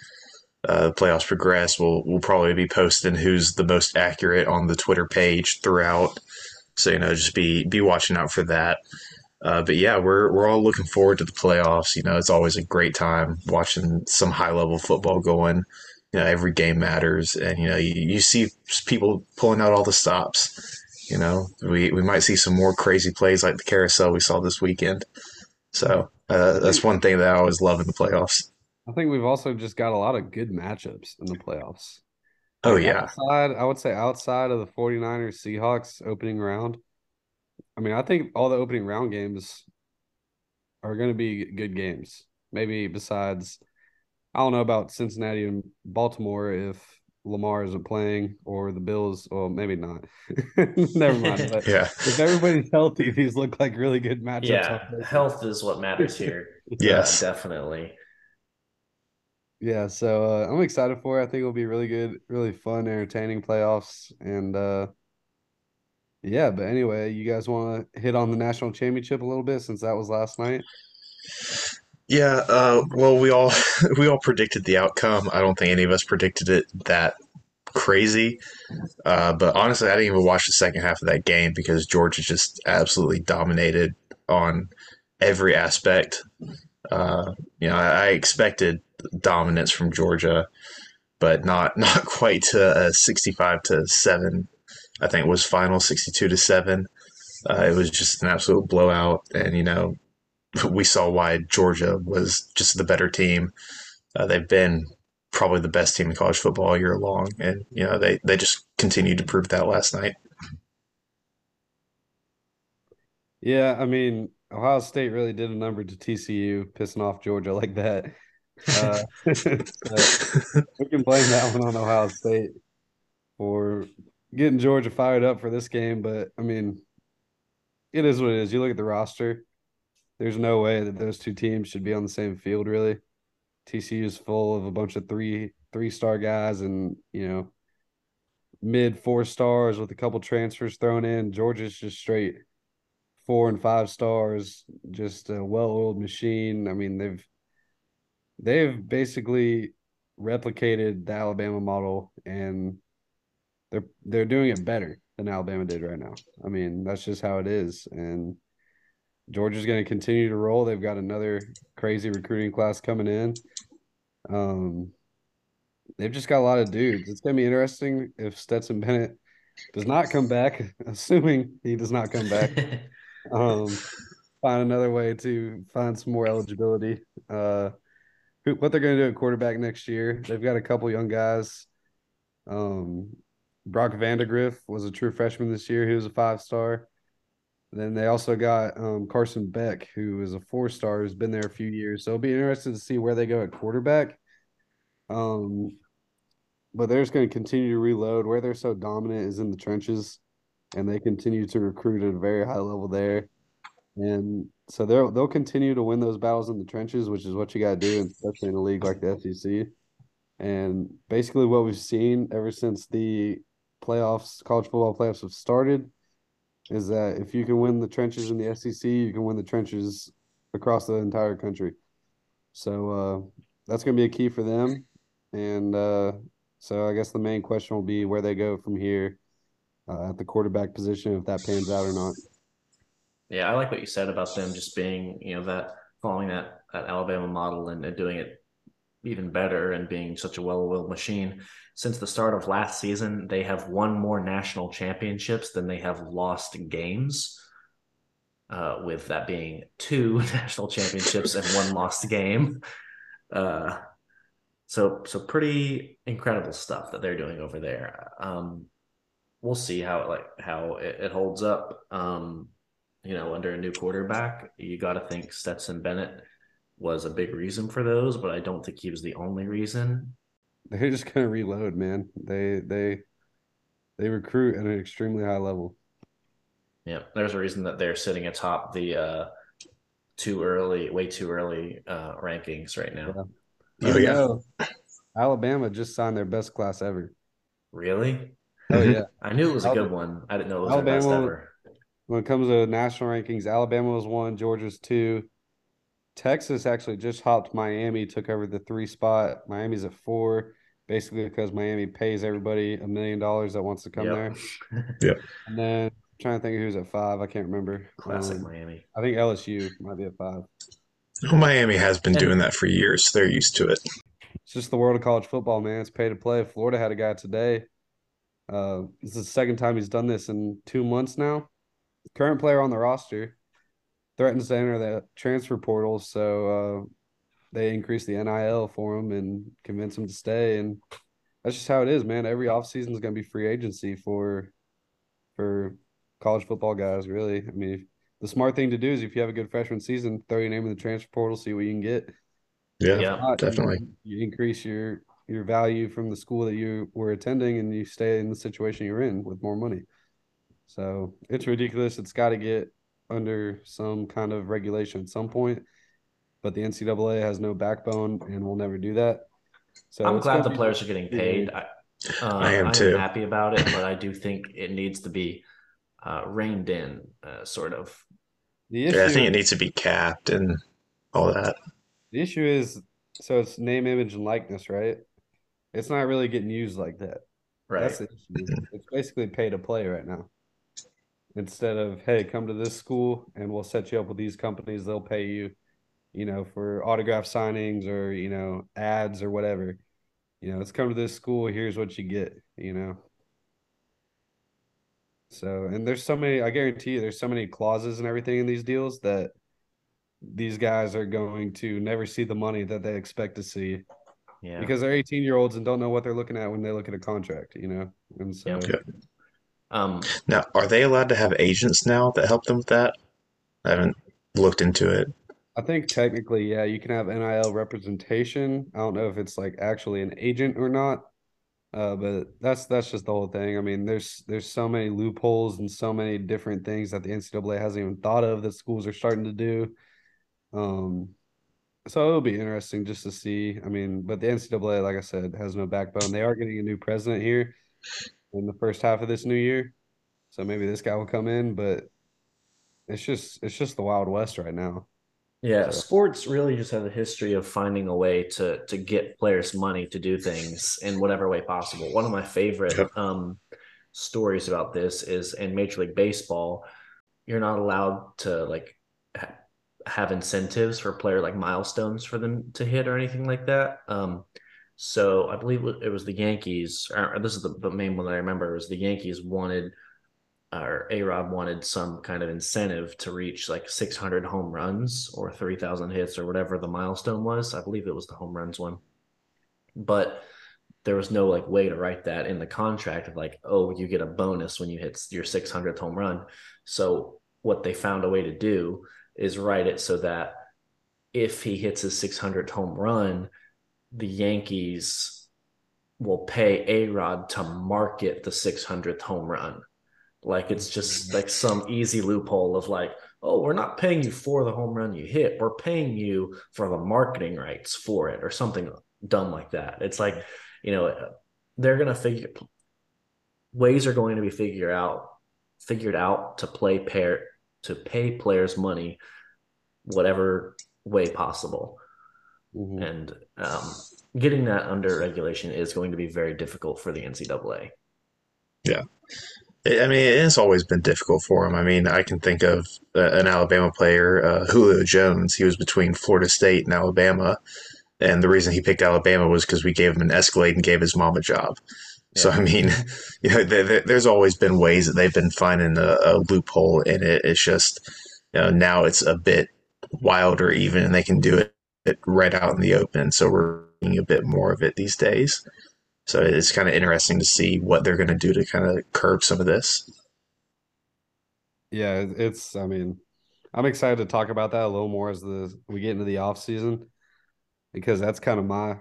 Uh, the playoffs progress. We'll we'll probably be posting who's the most accurate on the Twitter page throughout. So you know, just be be watching out for that. Uh, but yeah, we're we're all looking forward to the playoffs. You know, it's always a great time watching some high level football going. You know, every game matters, and you know, you, you see people pulling out all the stops you know, we, we might see some more crazy plays like the carousel we saw this weekend. So uh, that's one thing that I always love in the playoffs. I think we've also just got a lot of good matchups in the playoffs. Oh, yeah. Outside, I would say outside of the 49ers Seahawks opening round, I mean, I think all the opening round games are going to be good games. Maybe besides, I don't know about Cincinnati and Baltimore if Lamar isn't playing or the Bills, well, maybe not. *laughs* Never mind. *laughs* But yeah. if everybody's healthy, these look like really good matchups. Yeah, health is what matters here. *laughs* yes, definitely. Yeah, so uh, I'm excited for it. I think it'll be really good, really fun, entertaining playoffs. And uh, yeah, but anyway, you guys want to hit on the national championship a little bit since that was last night? Yeah, uh, well, we all *laughs* we all predicted the outcome. I don't think any of us predicted it that crazy. Uh, but honestly, I didn't even watch the second half of that game because Georgia just absolutely dominated on every aspect. Uh, you know, I, I expected dominance from Georgia, but not *laughs* not quite to a sixty-five to seven. I think it was final sixty-two to seven. Uh, it was just an absolute blowout, and you know, we saw why Georgia was just the better team. Uh, they've been probably the best team in college football all year long, and you know they they just continued to prove that last night. Yeah, I mean, Ohio State really did a number to TCU, pissing off Georgia *laughs* like that. Uh, we can blame that one on Ohio State for getting Georgia fired up for this game, but I mean, it is what it is. You look at the roster. There's no way that those two teams should be on the same field, really. TCU is full of a bunch of three three star guys and you know mid four stars with a couple transfers thrown in. Georgia's just straight four and five stars, just a well oiled machine. I mean, they've they've basically replicated the Alabama model and they're they're doing it better than Alabama did right now. I mean, that's just how it is. And Georgia's going to continue to roll. They've got another crazy recruiting class coming in. Um, they've just got a lot of dudes. It's going to be interesting if Stetson Bennett does not come back, *laughs* assuming he does not come back. *laughs* um, find another way to find some more eligibility. Uh, who, what they're going to do at quarterback next year? They've got a couple young guys. Um, Brock Vandagriff was a true freshman this year. He was a five star. Then they also got um, Carson Beck, who is a four star, who's been there a few years. So it'll be interesting to see where they go at quarterback. Um, but they're just going to continue to reload. Where they're so dominant is in the trenches, and they continue to recruit at a very high level there. And so they'll they'll continue to win those battles in the trenches, which is what you got to do, especially in a league like the SEC. And basically, what we've seen ever since the playoffs, college football playoffs have started is that if you can win the trenches in the SEC, you can win the trenches across the entire country. So uh, that's going to be a key for them. And uh, so I guess the main question will be where they go from here uh, at the quarterback position, if that pans out or not. Yeah, I like what you said about them just being, you know, that following that, that Alabama model and, and doing it even better and being such a well-oiled machine. Since the start of last season, they have won more national championships than they have lost games. Uh, with that being two *laughs* national championships and one *laughs* lost game. Uh, so so pretty incredible stuff that they're doing over there. Um, we'll see how it like how it, it holds up. Um, you know, under a new quarterback, you got to think Stetson Bennett was a big reason for those, but I don't think he was the only reason. They're just gonna reload, man. They they they recruit at an extremely high level. Yeah, there's a reason that they're sitting atop the uh too early, way too early uh rankings right now. Yeah. Oh, yeah. Alabama just signed their best class ever. Really? Oh yeah. *laughs* I knew it was a good one. I didn't know it was Alabama, their best ever. When it comes to national rankings, Alabama was one, Georgia's two, Texas actually just hopped Miami, took over the three spot. Miami's at four, basically because Miami pays everybody a million dollars that wants to come yep. there. *laughs* yeah. And then I'm trying to think of who's at five. I can't remember. Classic um, Miami. I think LSU might be at five. Well, Miami has been doing that for years. They're used to it. It's just the world of college football, man. It's pay to play. Florida had a guy today. Uh, this is the second time he's done this in two months now. Current player on the roster threatens to enter the transfer portal, so uh, they increase the NIL for him and convince him to stay. And that's just how it is, man. Every offseason is going to be free agency for for college football guys. Really, I mean, the smart thing to do is if you have a good freshman season, throw your name in the transfer portal, see what you can get. Yeah, yeah not, definitely. You, you increase your your value from the school that you were attending, and you stay in the situation you're in with more money. So it's ridiculous. It's got to get under some kind of regulation at some point, but the NCAA has no backbone and will never do that. So I'm glad the players are getting paid. I, uh, I am too. happy about it, but I do think it needs to be uh, reined in, uh, sort of. The issue, Yeah, I think it needs to be capped and all that. the issue is so it's name, image, and likeness, right? It's not really getting used like that. Right. That's the issue. It's basically pay to play right now. Instead of hey, come to this school and we'll set you up with these companies. They'll pay you, you know, for autograph signings or you know ads or whatever. You know, let's come to this school. Here's what you get. You know. So and there's so many. I guarantee you, there's so many clauses and everything in these deals that these guys are going to never see the money that they expect to see yeah. because they're 18 year olds and don't know what they're looking at when they look at a contract. You know, and so. Yep. Um, Now, are they allowed to have agents now that help them with that? I haven't looked into it. I think technically, yeah, you can have NIL representation. I don't know if it's like actually an agent or not. Uh, but that's that's just the whole thing. I mean, there's there's so many loopholes and so many different things that the NCAA hasn't even thought of that schools are starting to do. Um, so it'll be interesting just to see. I mean, but the NCAA, like I said, has no backbone. They are getting a new president here in the first half of this new year, so maybe this guy will come in. But it's just it's just the Wild West right now. Yeah, So- sports really just have a history of finding a way to to get players money to do things in whatever way possible. One of my favorite Yep. um, stories about this is in Major League Baseball, you're not allowed to like ha- have incentives for player like milestones for them to hit or anything like that. Um, so I believe it was the Yankees. This is the, the main one that I remember. It Was the Yankees wanted or A Rod wanted some kind of incentive to reach like 600 home runs or 3,000 hits or whatever the milestone was. I believe it was the home runs one. But there was no like way to write that in the contract of like, oh, you get a bonus when you hit your 600th home run. So what they found a way to do is write it so that if he hits his 600th home run, the Yankees will pay A Rod to market the 600th home run. Like it's just mm-hmm. like some easy loophole of like, oh, we're not paying you for the home run you hit. We're paying you for the marketing rights for it or something dumb like that. It's like, you know, they're going to figure ways are going to be figured out figured out to play pair to pay players money whatever way possible. Mhm. And um, getting that under regulation is going to be very difficult for the NCAA. Yeah. I mean, it's always been difficult for him. I mean, I can think of uh, an Alabama player, uh, Julio Jones. He was between Florida State and Alabama, and the reason he picked Alabama was because we gave him an Escalade and gave his mom a job. So I mean, *laughs* you know, there, there- there's always been ways that they've been finding a, a loophole in it. It's just, you know, now it's a bit wilder even, and they can do it, it right out in the open. So we're seeing a bit more of it these days. So it's kind of interesting to see what they're going to do to kind of curb some of this. Yeah, it's I mean, I'm excited to talk about that a little more as the we get into the off season because that's kind of my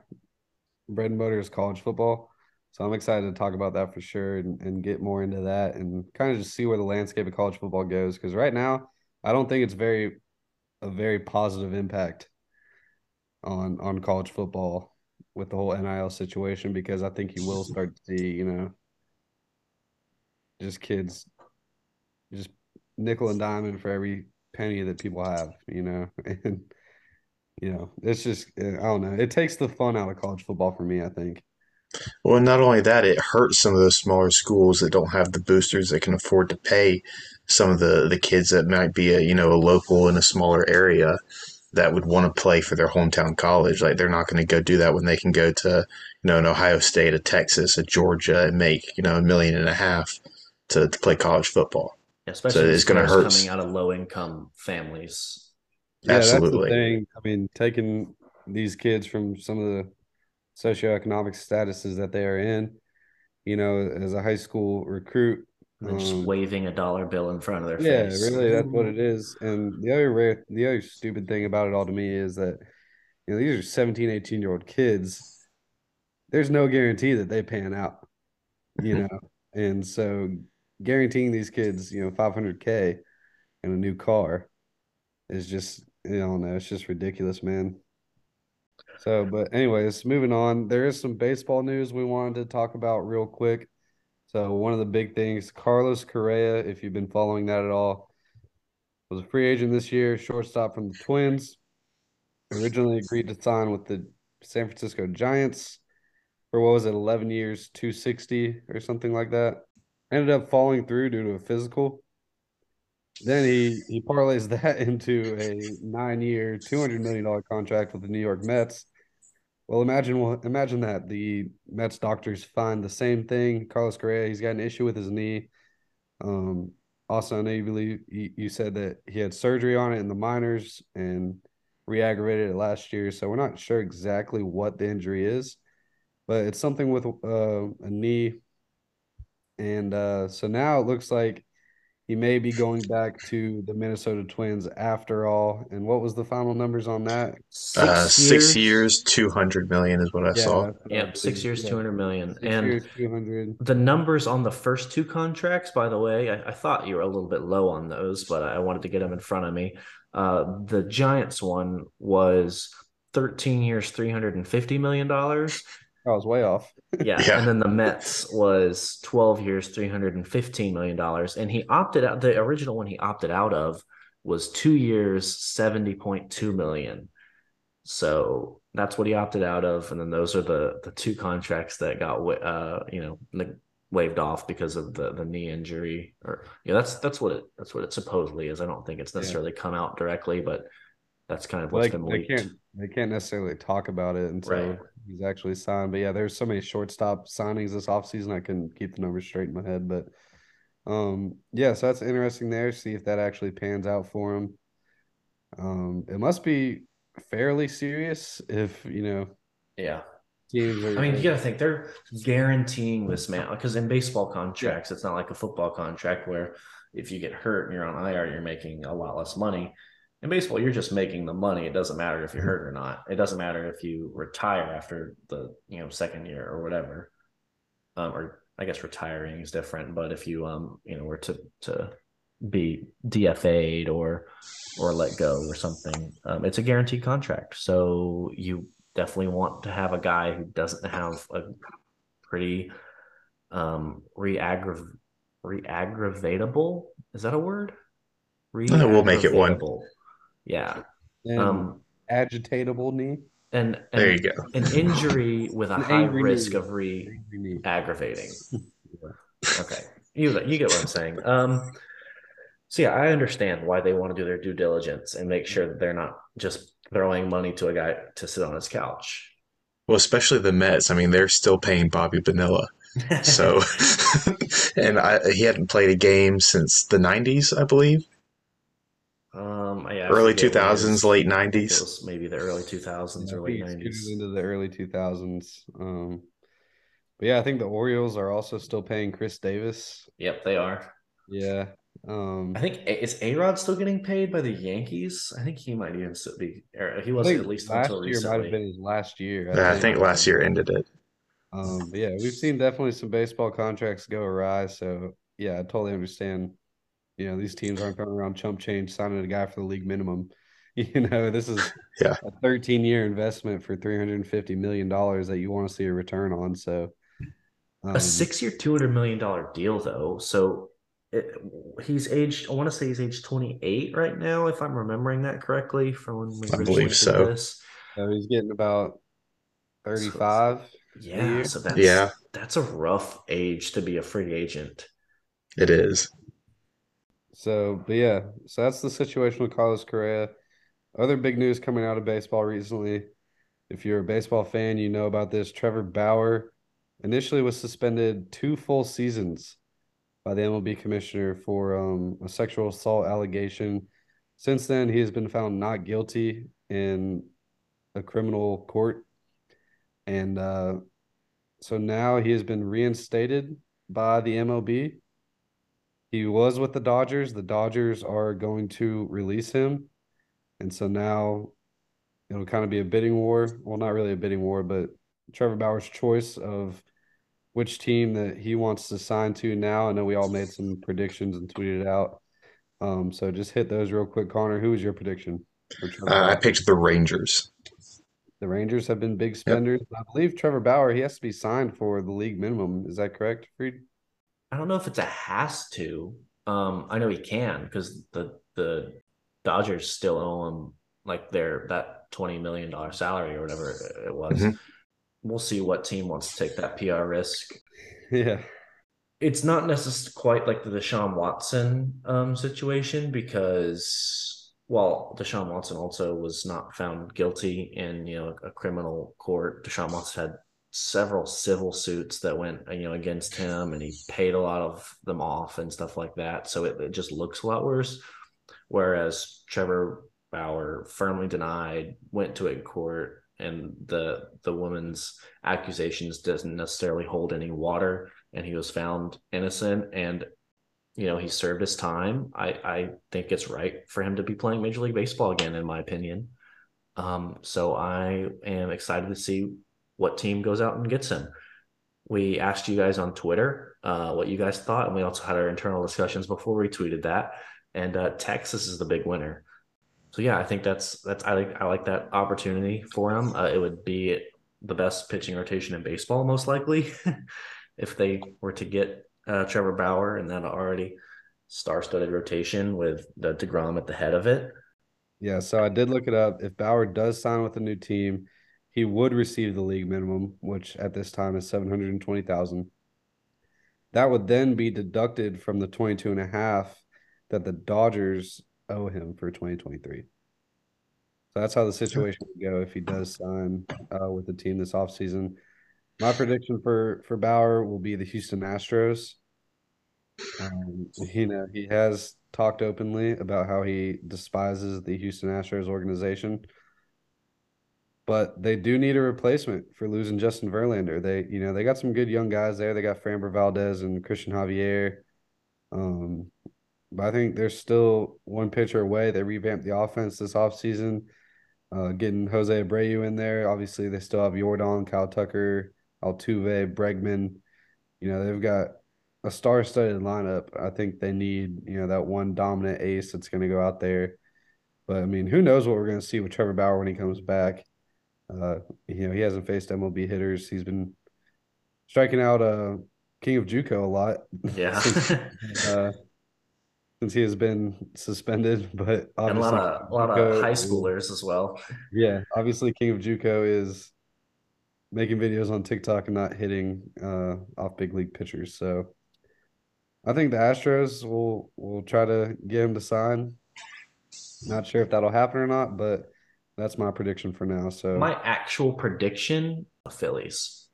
bread and butter is college football. So I'm excited to talk about that for sure and, and get more into that and kind of just see where the landscape of college football goes. Because right now, I don't think it's very a very positive impact on on college football with the whole NIL situation because I think you will start to see, you know, just kids just nickel and diamond for every penny that people have, you know, *laughs* and you know, it's just eh, I don't know. It takes the fun out of college football for me, I think. Well, not only that, it hurts some of those smaller schools that don't have the boosters that can afford to pay some of the, the kids that might be a you know a local in a smaller area that would want to play for their hometown college. Like they're not going to go do that when they can go to you know an Ohio State, a Texas, a Georgia, and make you know a million and a half to, to play college football. Especially So these it's gonna hurt. coming out of low income families. Yeah, that's the Absolutely. thing. I mean, taking these kids from some of the socioeconomic statuses that they are in, you know, as a high school recruit. And then just um, waving a dollar bill in front of their Yeah, face. Yeah, really, that's what it is. And the other rare, the other stupid thing about it all to me is that, you know, these are 17, 18 year old kids. There's no guarantee that they pan out, you *laughs* know. And so guaranteeing these kids, you know, 500K and a new car is just, you don't know, it's just ridiculous, man. So, but anyways, moving on. There is some baseball news we wanted to talk about real quick. So, one of the big things, Carlos Correa, if you've been following that at all, was a free agent this year, shortstop from the Twins. Originally agreed to sign with the San Francisco Giants for what was it, 11 years, 260 or something like that. Ended up falling through due to a physical. Then he he parlays *laughs* that into a nine-year, two hundred million dollar contract with the New York Mets. Well, imagine imagine that the Mets doctors find the same thing. Carlos Correa, he's got an issue with his knee. Um, also, I know you believe you, you said that he had surgery on it in the minors and re-aggravated it last year. So we're not sure exactly what the injury is, but it's something with uh, a knee. And uh, so now it looks like he may be going back to the Minnesota Twins after all. And what was the final numbers on that? Six, uh, six years, two hundred million is what I yeah, saw. Yep, six years, two hundred million. And years, 200. the numbers on the first two contracts, by the way, I, I, thought you were a little bit low on those, but I wanted to get them in front of me. Uh, the Giants one was thirteen years, three hundred and fifty million dollars. I was way off. *laughs* yeah. yeah. And then the Mets was 12 years, $315 million. And he opted out. The original one he opted out of was two years, 70.2 million. So that's what he opted out of. And then those are the the two contracts that got, uh, you know, waved off because of the the knee injury or yeah that's that's what it that's what it supposedly is i don't think it's necessarily yeah. come out directly but that's kind of what's been leaked. They can't they can't necessarily talk about it until right. He's actually signed. But yeah, there's so many shortstop signings this offseason. I couldn't keep the numbers straight in my head. But um yeah, so that's interesting there. See if that actually pans out for him. Um it must be fairly serious if you know yeah teams are, I mean, you got to think they're guaranteeing this man because in baseball contracts, yeah. it's not like a football contract where if you get hurt and you're on IR, you're making a lot less money in baseball, you're just making the money. It doesn't matter if you're hurt or not. It doesn't matter if you retire after the you know second year or whatever. Um, or I guess retiring is different, but if you um you know were to to be DFA'd or or let go or something, um, it's a guaranteed contract. So you definitely want to have a guy who doesn't have a pretty um re-aggrav re-aggravatable. Is that a word? We'll make it one yeah. And um, agitatable knee. And, and, there you go. an injury with a high risk knee. of re aggravating. *laughs* okay. You, you get what I'm saying. Um, so yeah, I understand why they want to do their due diligence and make sure that they're not just throwing money to a guy to sit on his couch. Well, especially the Mets. I mean, they're still paying Bobby Bonilla. so, *laughs* *laughs* and I, he hadn't played a game since the '90s, I believe. Um, yeah, early two thousands, late nineties, maybe the early two thousands yeah, or late nineties into the early two thousands. Um, but yeah, I think the Orioles are also still paying Chris Davis. Yep, they are. Yeah. Um, I think is A Rod still getting paid by the Yankees? I think he might even still be. he wasn't at least last until year recently. might have been his last year. I, yeah, think. I think last year ended it. Um, yeah, we've seen definitely some baseball contracts go awry. So yeah, I totally understand you know, these teams aren't going around chump change signing a guy for the league minimum. *laughs* You know, this is yeah. a 13 year investment for 350 million dollars that you want to see a return on. So um, a six year, 200 million dollar deal though. So it, he's aged, I want to say he's aged 28 right now, if I'm remembering that correctly from when we I believe so. This. So he's getting about 35. So yeah. So that's, yeah, that's a rough age to be a free agent. It is. So, but yeah, so that's the situation with Carlos Correa. Other big news coming out of baseball recently. If you're a baseball fan, you know about this. Trevor Bauer initially was suspended two full seasons by the MLB commissioner for um, a sexual assault allegation. Since then, he has been found not guilty in a criminal court. And uh, so now he has been reinstated by the MLB he was with the Dodgers. The Dodgers are going to release him. And so now it'll kind of be a bidding war. Well, not really a bidding war, but Trevor Bauer's choice of which team that he wants to sign to now. I know we all made some predictions and tweeted it out. Um, so just hit those real quick, Connor. Who was your prediction? Uh, I picked the Rangers. The Rangers have been big spenders. Yep. I believe Trevor Bauer, he has to be signed for the league minimum. Is that correct, Freed? I don't know if it's a has to. Um, I know he can because the the Dodgers still owe him like their that twenty million dollar salary or whatever it was. Mm-hmm. We'll see what team wants to take that PR risk. Yeah. It's not necessarily quite like the Deshaun Watson um, situation because well, Deshaun Watson also was not found guilty in you know a criminal court. Deshaun Watson had several civil suits that went you know against him, and he paid a lot of them off and stuff like that. So it, it just looks a lot worse. Whereas Trevor Bauer firmly denied, went to a court, and the the woman's accusations doesn't necessarily hold any water, and he was found innocent. And you know, he served his time. I, I think it's right for him to be playing Major League Baseball again, in my opinion. Um, so I am excited to see what team goes out and gets him. We asked you guys on Twitter uh, what you guys thought, and we also had our internal discussions before we tweeted that. And uh, Texas is the big winner. So yeah, I think that's that's I like I like that opportunity for him. Uh, it would be the best pitching rotation in baseball, most likely, *laughs* if they were to get uh, Trevor Bauer and that already star-studded rotation with the deGrom at the head of it. Yeah, so I did look it up. If Bauer does sign with a new team, he would receive the league minimum, which at this time is seven hundred and twenty thousand. That would then be deducted from the 22 and a half that the Dodgers owe him for 2023. So that's how the situation would go if he does sign uh, with the team this offseason. My prediction for for Bauer will be the Houston Astros. Um, you know, he has talked openly about how he despises the Houston Astros organization, but they do need a replacement for losing Justin Verlander. They, you know, they got some good young guys there. They got Framber Valdez and Cristian Javier. Um, but I think they're still one pitcher away. They revamped the offense this offseason, uh, getting Jose Abreu in there. Obviously, they still have Yordan, Kyle Tucker, Altuve, Bregman. You know, they've got a star-studded lineup. I think they need, you know, that one dominant ace that's going to go out there. But I mean, who knows what we're going to see with Trevor Bauer when he comes back? Uh, you know, he hasn't faced MLB hitters. He's been striking out uh King of JUCO a lot. Yeah. *laughs* since, *laughs* uh, since, he has been suspended, *laughs* but and a lot of a lot of high schoolers as well. Yeah, obviously King of JUCO is making videos on TikTok and not hitting uh, off big league pitchers. So I think the Astros will will try to get him to sign. Not sure if that'll happen or not, but that's my prediction for now. So my actual prediction: Phillies.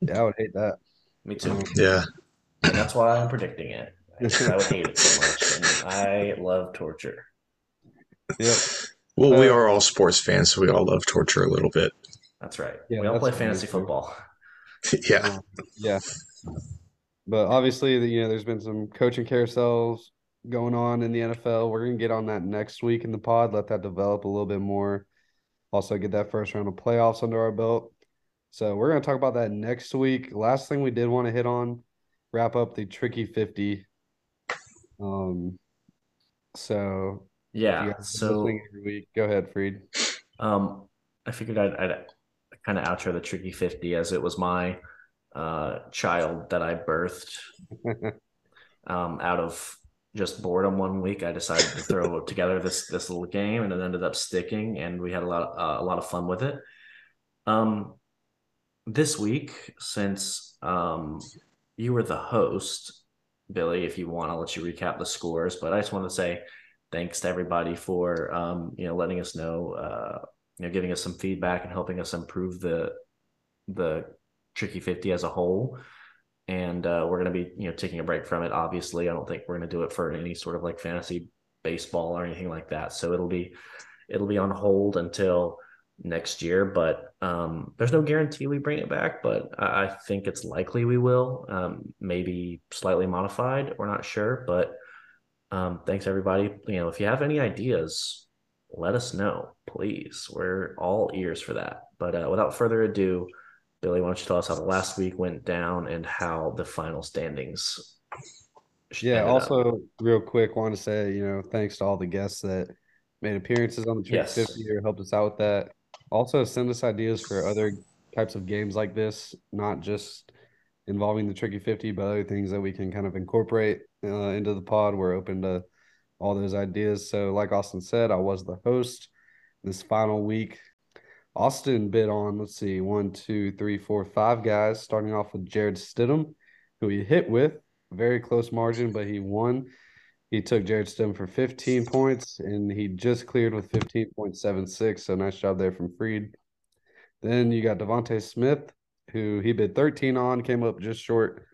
Yeah, I would hate that. Me too. Um, yeah, and that's why I'm predicting it. I would hate it so much, and I love torture. Yep. Well, uh, we are all sports fans, so we all love torture a little bit. That's right. Yeah, we all play fantasy football. *laughs* yeah. Um, yeah. But obviously, you know, there's been some coaching carousels going on in the NFL. We're going to get on that next week in the pod, let that develop a little bit more. Also, get that first round of playoffs under our belt. So, we're going to talk about that next week. Last thing we did want to hit on, wrap up the Triicky 50. Um, so, yeah. So, every week, go ahead, Freed. Um, I figured I'd, I'd kind of outro the Triicky 50 as it was my uh, child that I birthed *laughs* um, out of just boredom one week. I decided to throw *laughs* together this this little game, and it ended up sticking, and we had a lot uh, a lot of fun with it. Um, this week, since um, you were the host, Billy, if you want, I'll let you recap the scores. But I just want to say thanks to everybody for um, you know letting us know uh, you know, giving us some feedback and helping us improve the the Triicky 50 as a whole and uh, we're going to be you know taking a break from it obviously i don't think we're going to do it for any sort of like fantasy baseball or anything like that so it'll be it'll be on hold until next year but um, there's no guarantee we bring it back but i, I think it's likely we will um, maybe slightly modified we're not sure but um, thanks everybody you know if you have any ideas let us know, please. We're all ears for that. But uh, without further ado, Billy, why don't you tell us how the last week went down and how the final standings? Yeah. Also, up. real quick, want to say you know thanks to all the guests that made appearances on the Trick yes. 50 or helped us out with that. Also, send us ideas for other types of games like this, not just involving the Triicky 50, but other things that we can kind of incorporate uh, into the pod. We're open to all those ideas. So, like Austin said, I was the host this final week. Austin bid on, let's see, one, two, three, four, five guys, starting off with Jarrett Stidham, who he hit with very close margin, but he won. He took Jarrett Stidham for 15 points, and he just cleared with 15.76. So nice job there from Freed. Then you got DeVonta Smith, who he bid 13 on, came up just short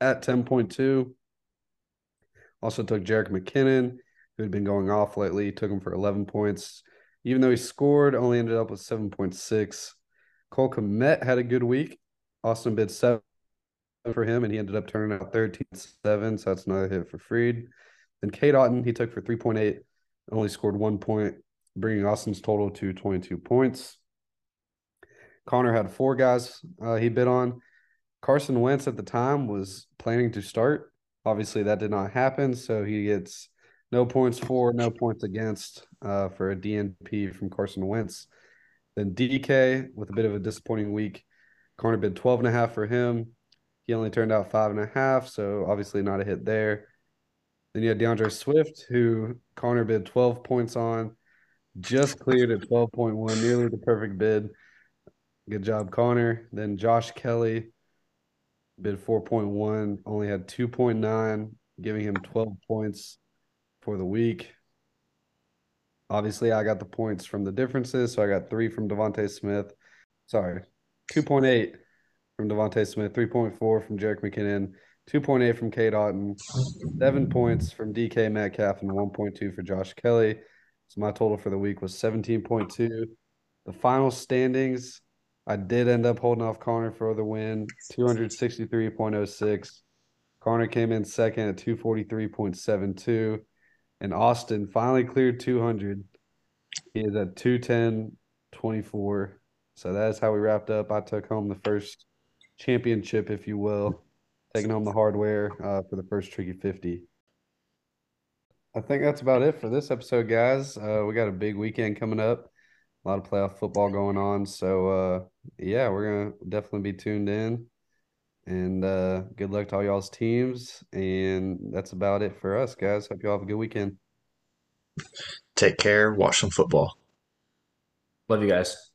at 10.2. Also took Jerick McKinnon, who had been going off lately, took him for 11 points. Even though he scored, only ended up with 7.6. Cole Kmet had a good week. Austin bid seven for him, and he ended up turning out 13 7. So that's another hit for Freed. Then Cade Otton, he took for 3.8, only scored one point, bringing Austin's total to 22 points. Connor had four guys uh, he bid on. Carson Wentz at the time was planning to start. Obviously, that did not happen. So he gets no points for, no points against uh, for a DNP from Carson Wentz. Then DK with a bit of a disappointing week. Connor bid 12 and a half for him. He only turned out five and a half, so obviously not a hit there. Then you had DeAndre Swift, who Connor bid 12 points on, just cleared at 12.1, nearly the perfect bid. Good job, Connor. Then Josh Kelley bid 4.1, only had 2.9, giving him 12 points for the week. Obviously, I got the points from the differences. So I got three from DeVonta Smith. Sorry, 2.8 from DeVonta Smith, 3.4 from Jerick McKinnon, 2.8 from Cade Otton, seven points from DK Metcalf, and 1.2 for Josh Kelley. So my total for the week was 17.2. The final standings, I did end up holding off Connor for the win, 263.06. Connor came in second at 243.72 and Austin finally cleared 200. He is at 210.24. So that's how we wrapped up. I took home the first championship, if you will, taking home the hardware uh, for the first Triicky 50. I think that's about it for this episode, guys. Uh, we got a big weekend coming up, a lot of playoff football going on. So, uh, yeah, we're going to definitely be tuned in. And uh, good luck to all y'all's teams. And that's about it for us, guys. Hope y'all have a good weekend. Take care. Watch some football. Love you guys.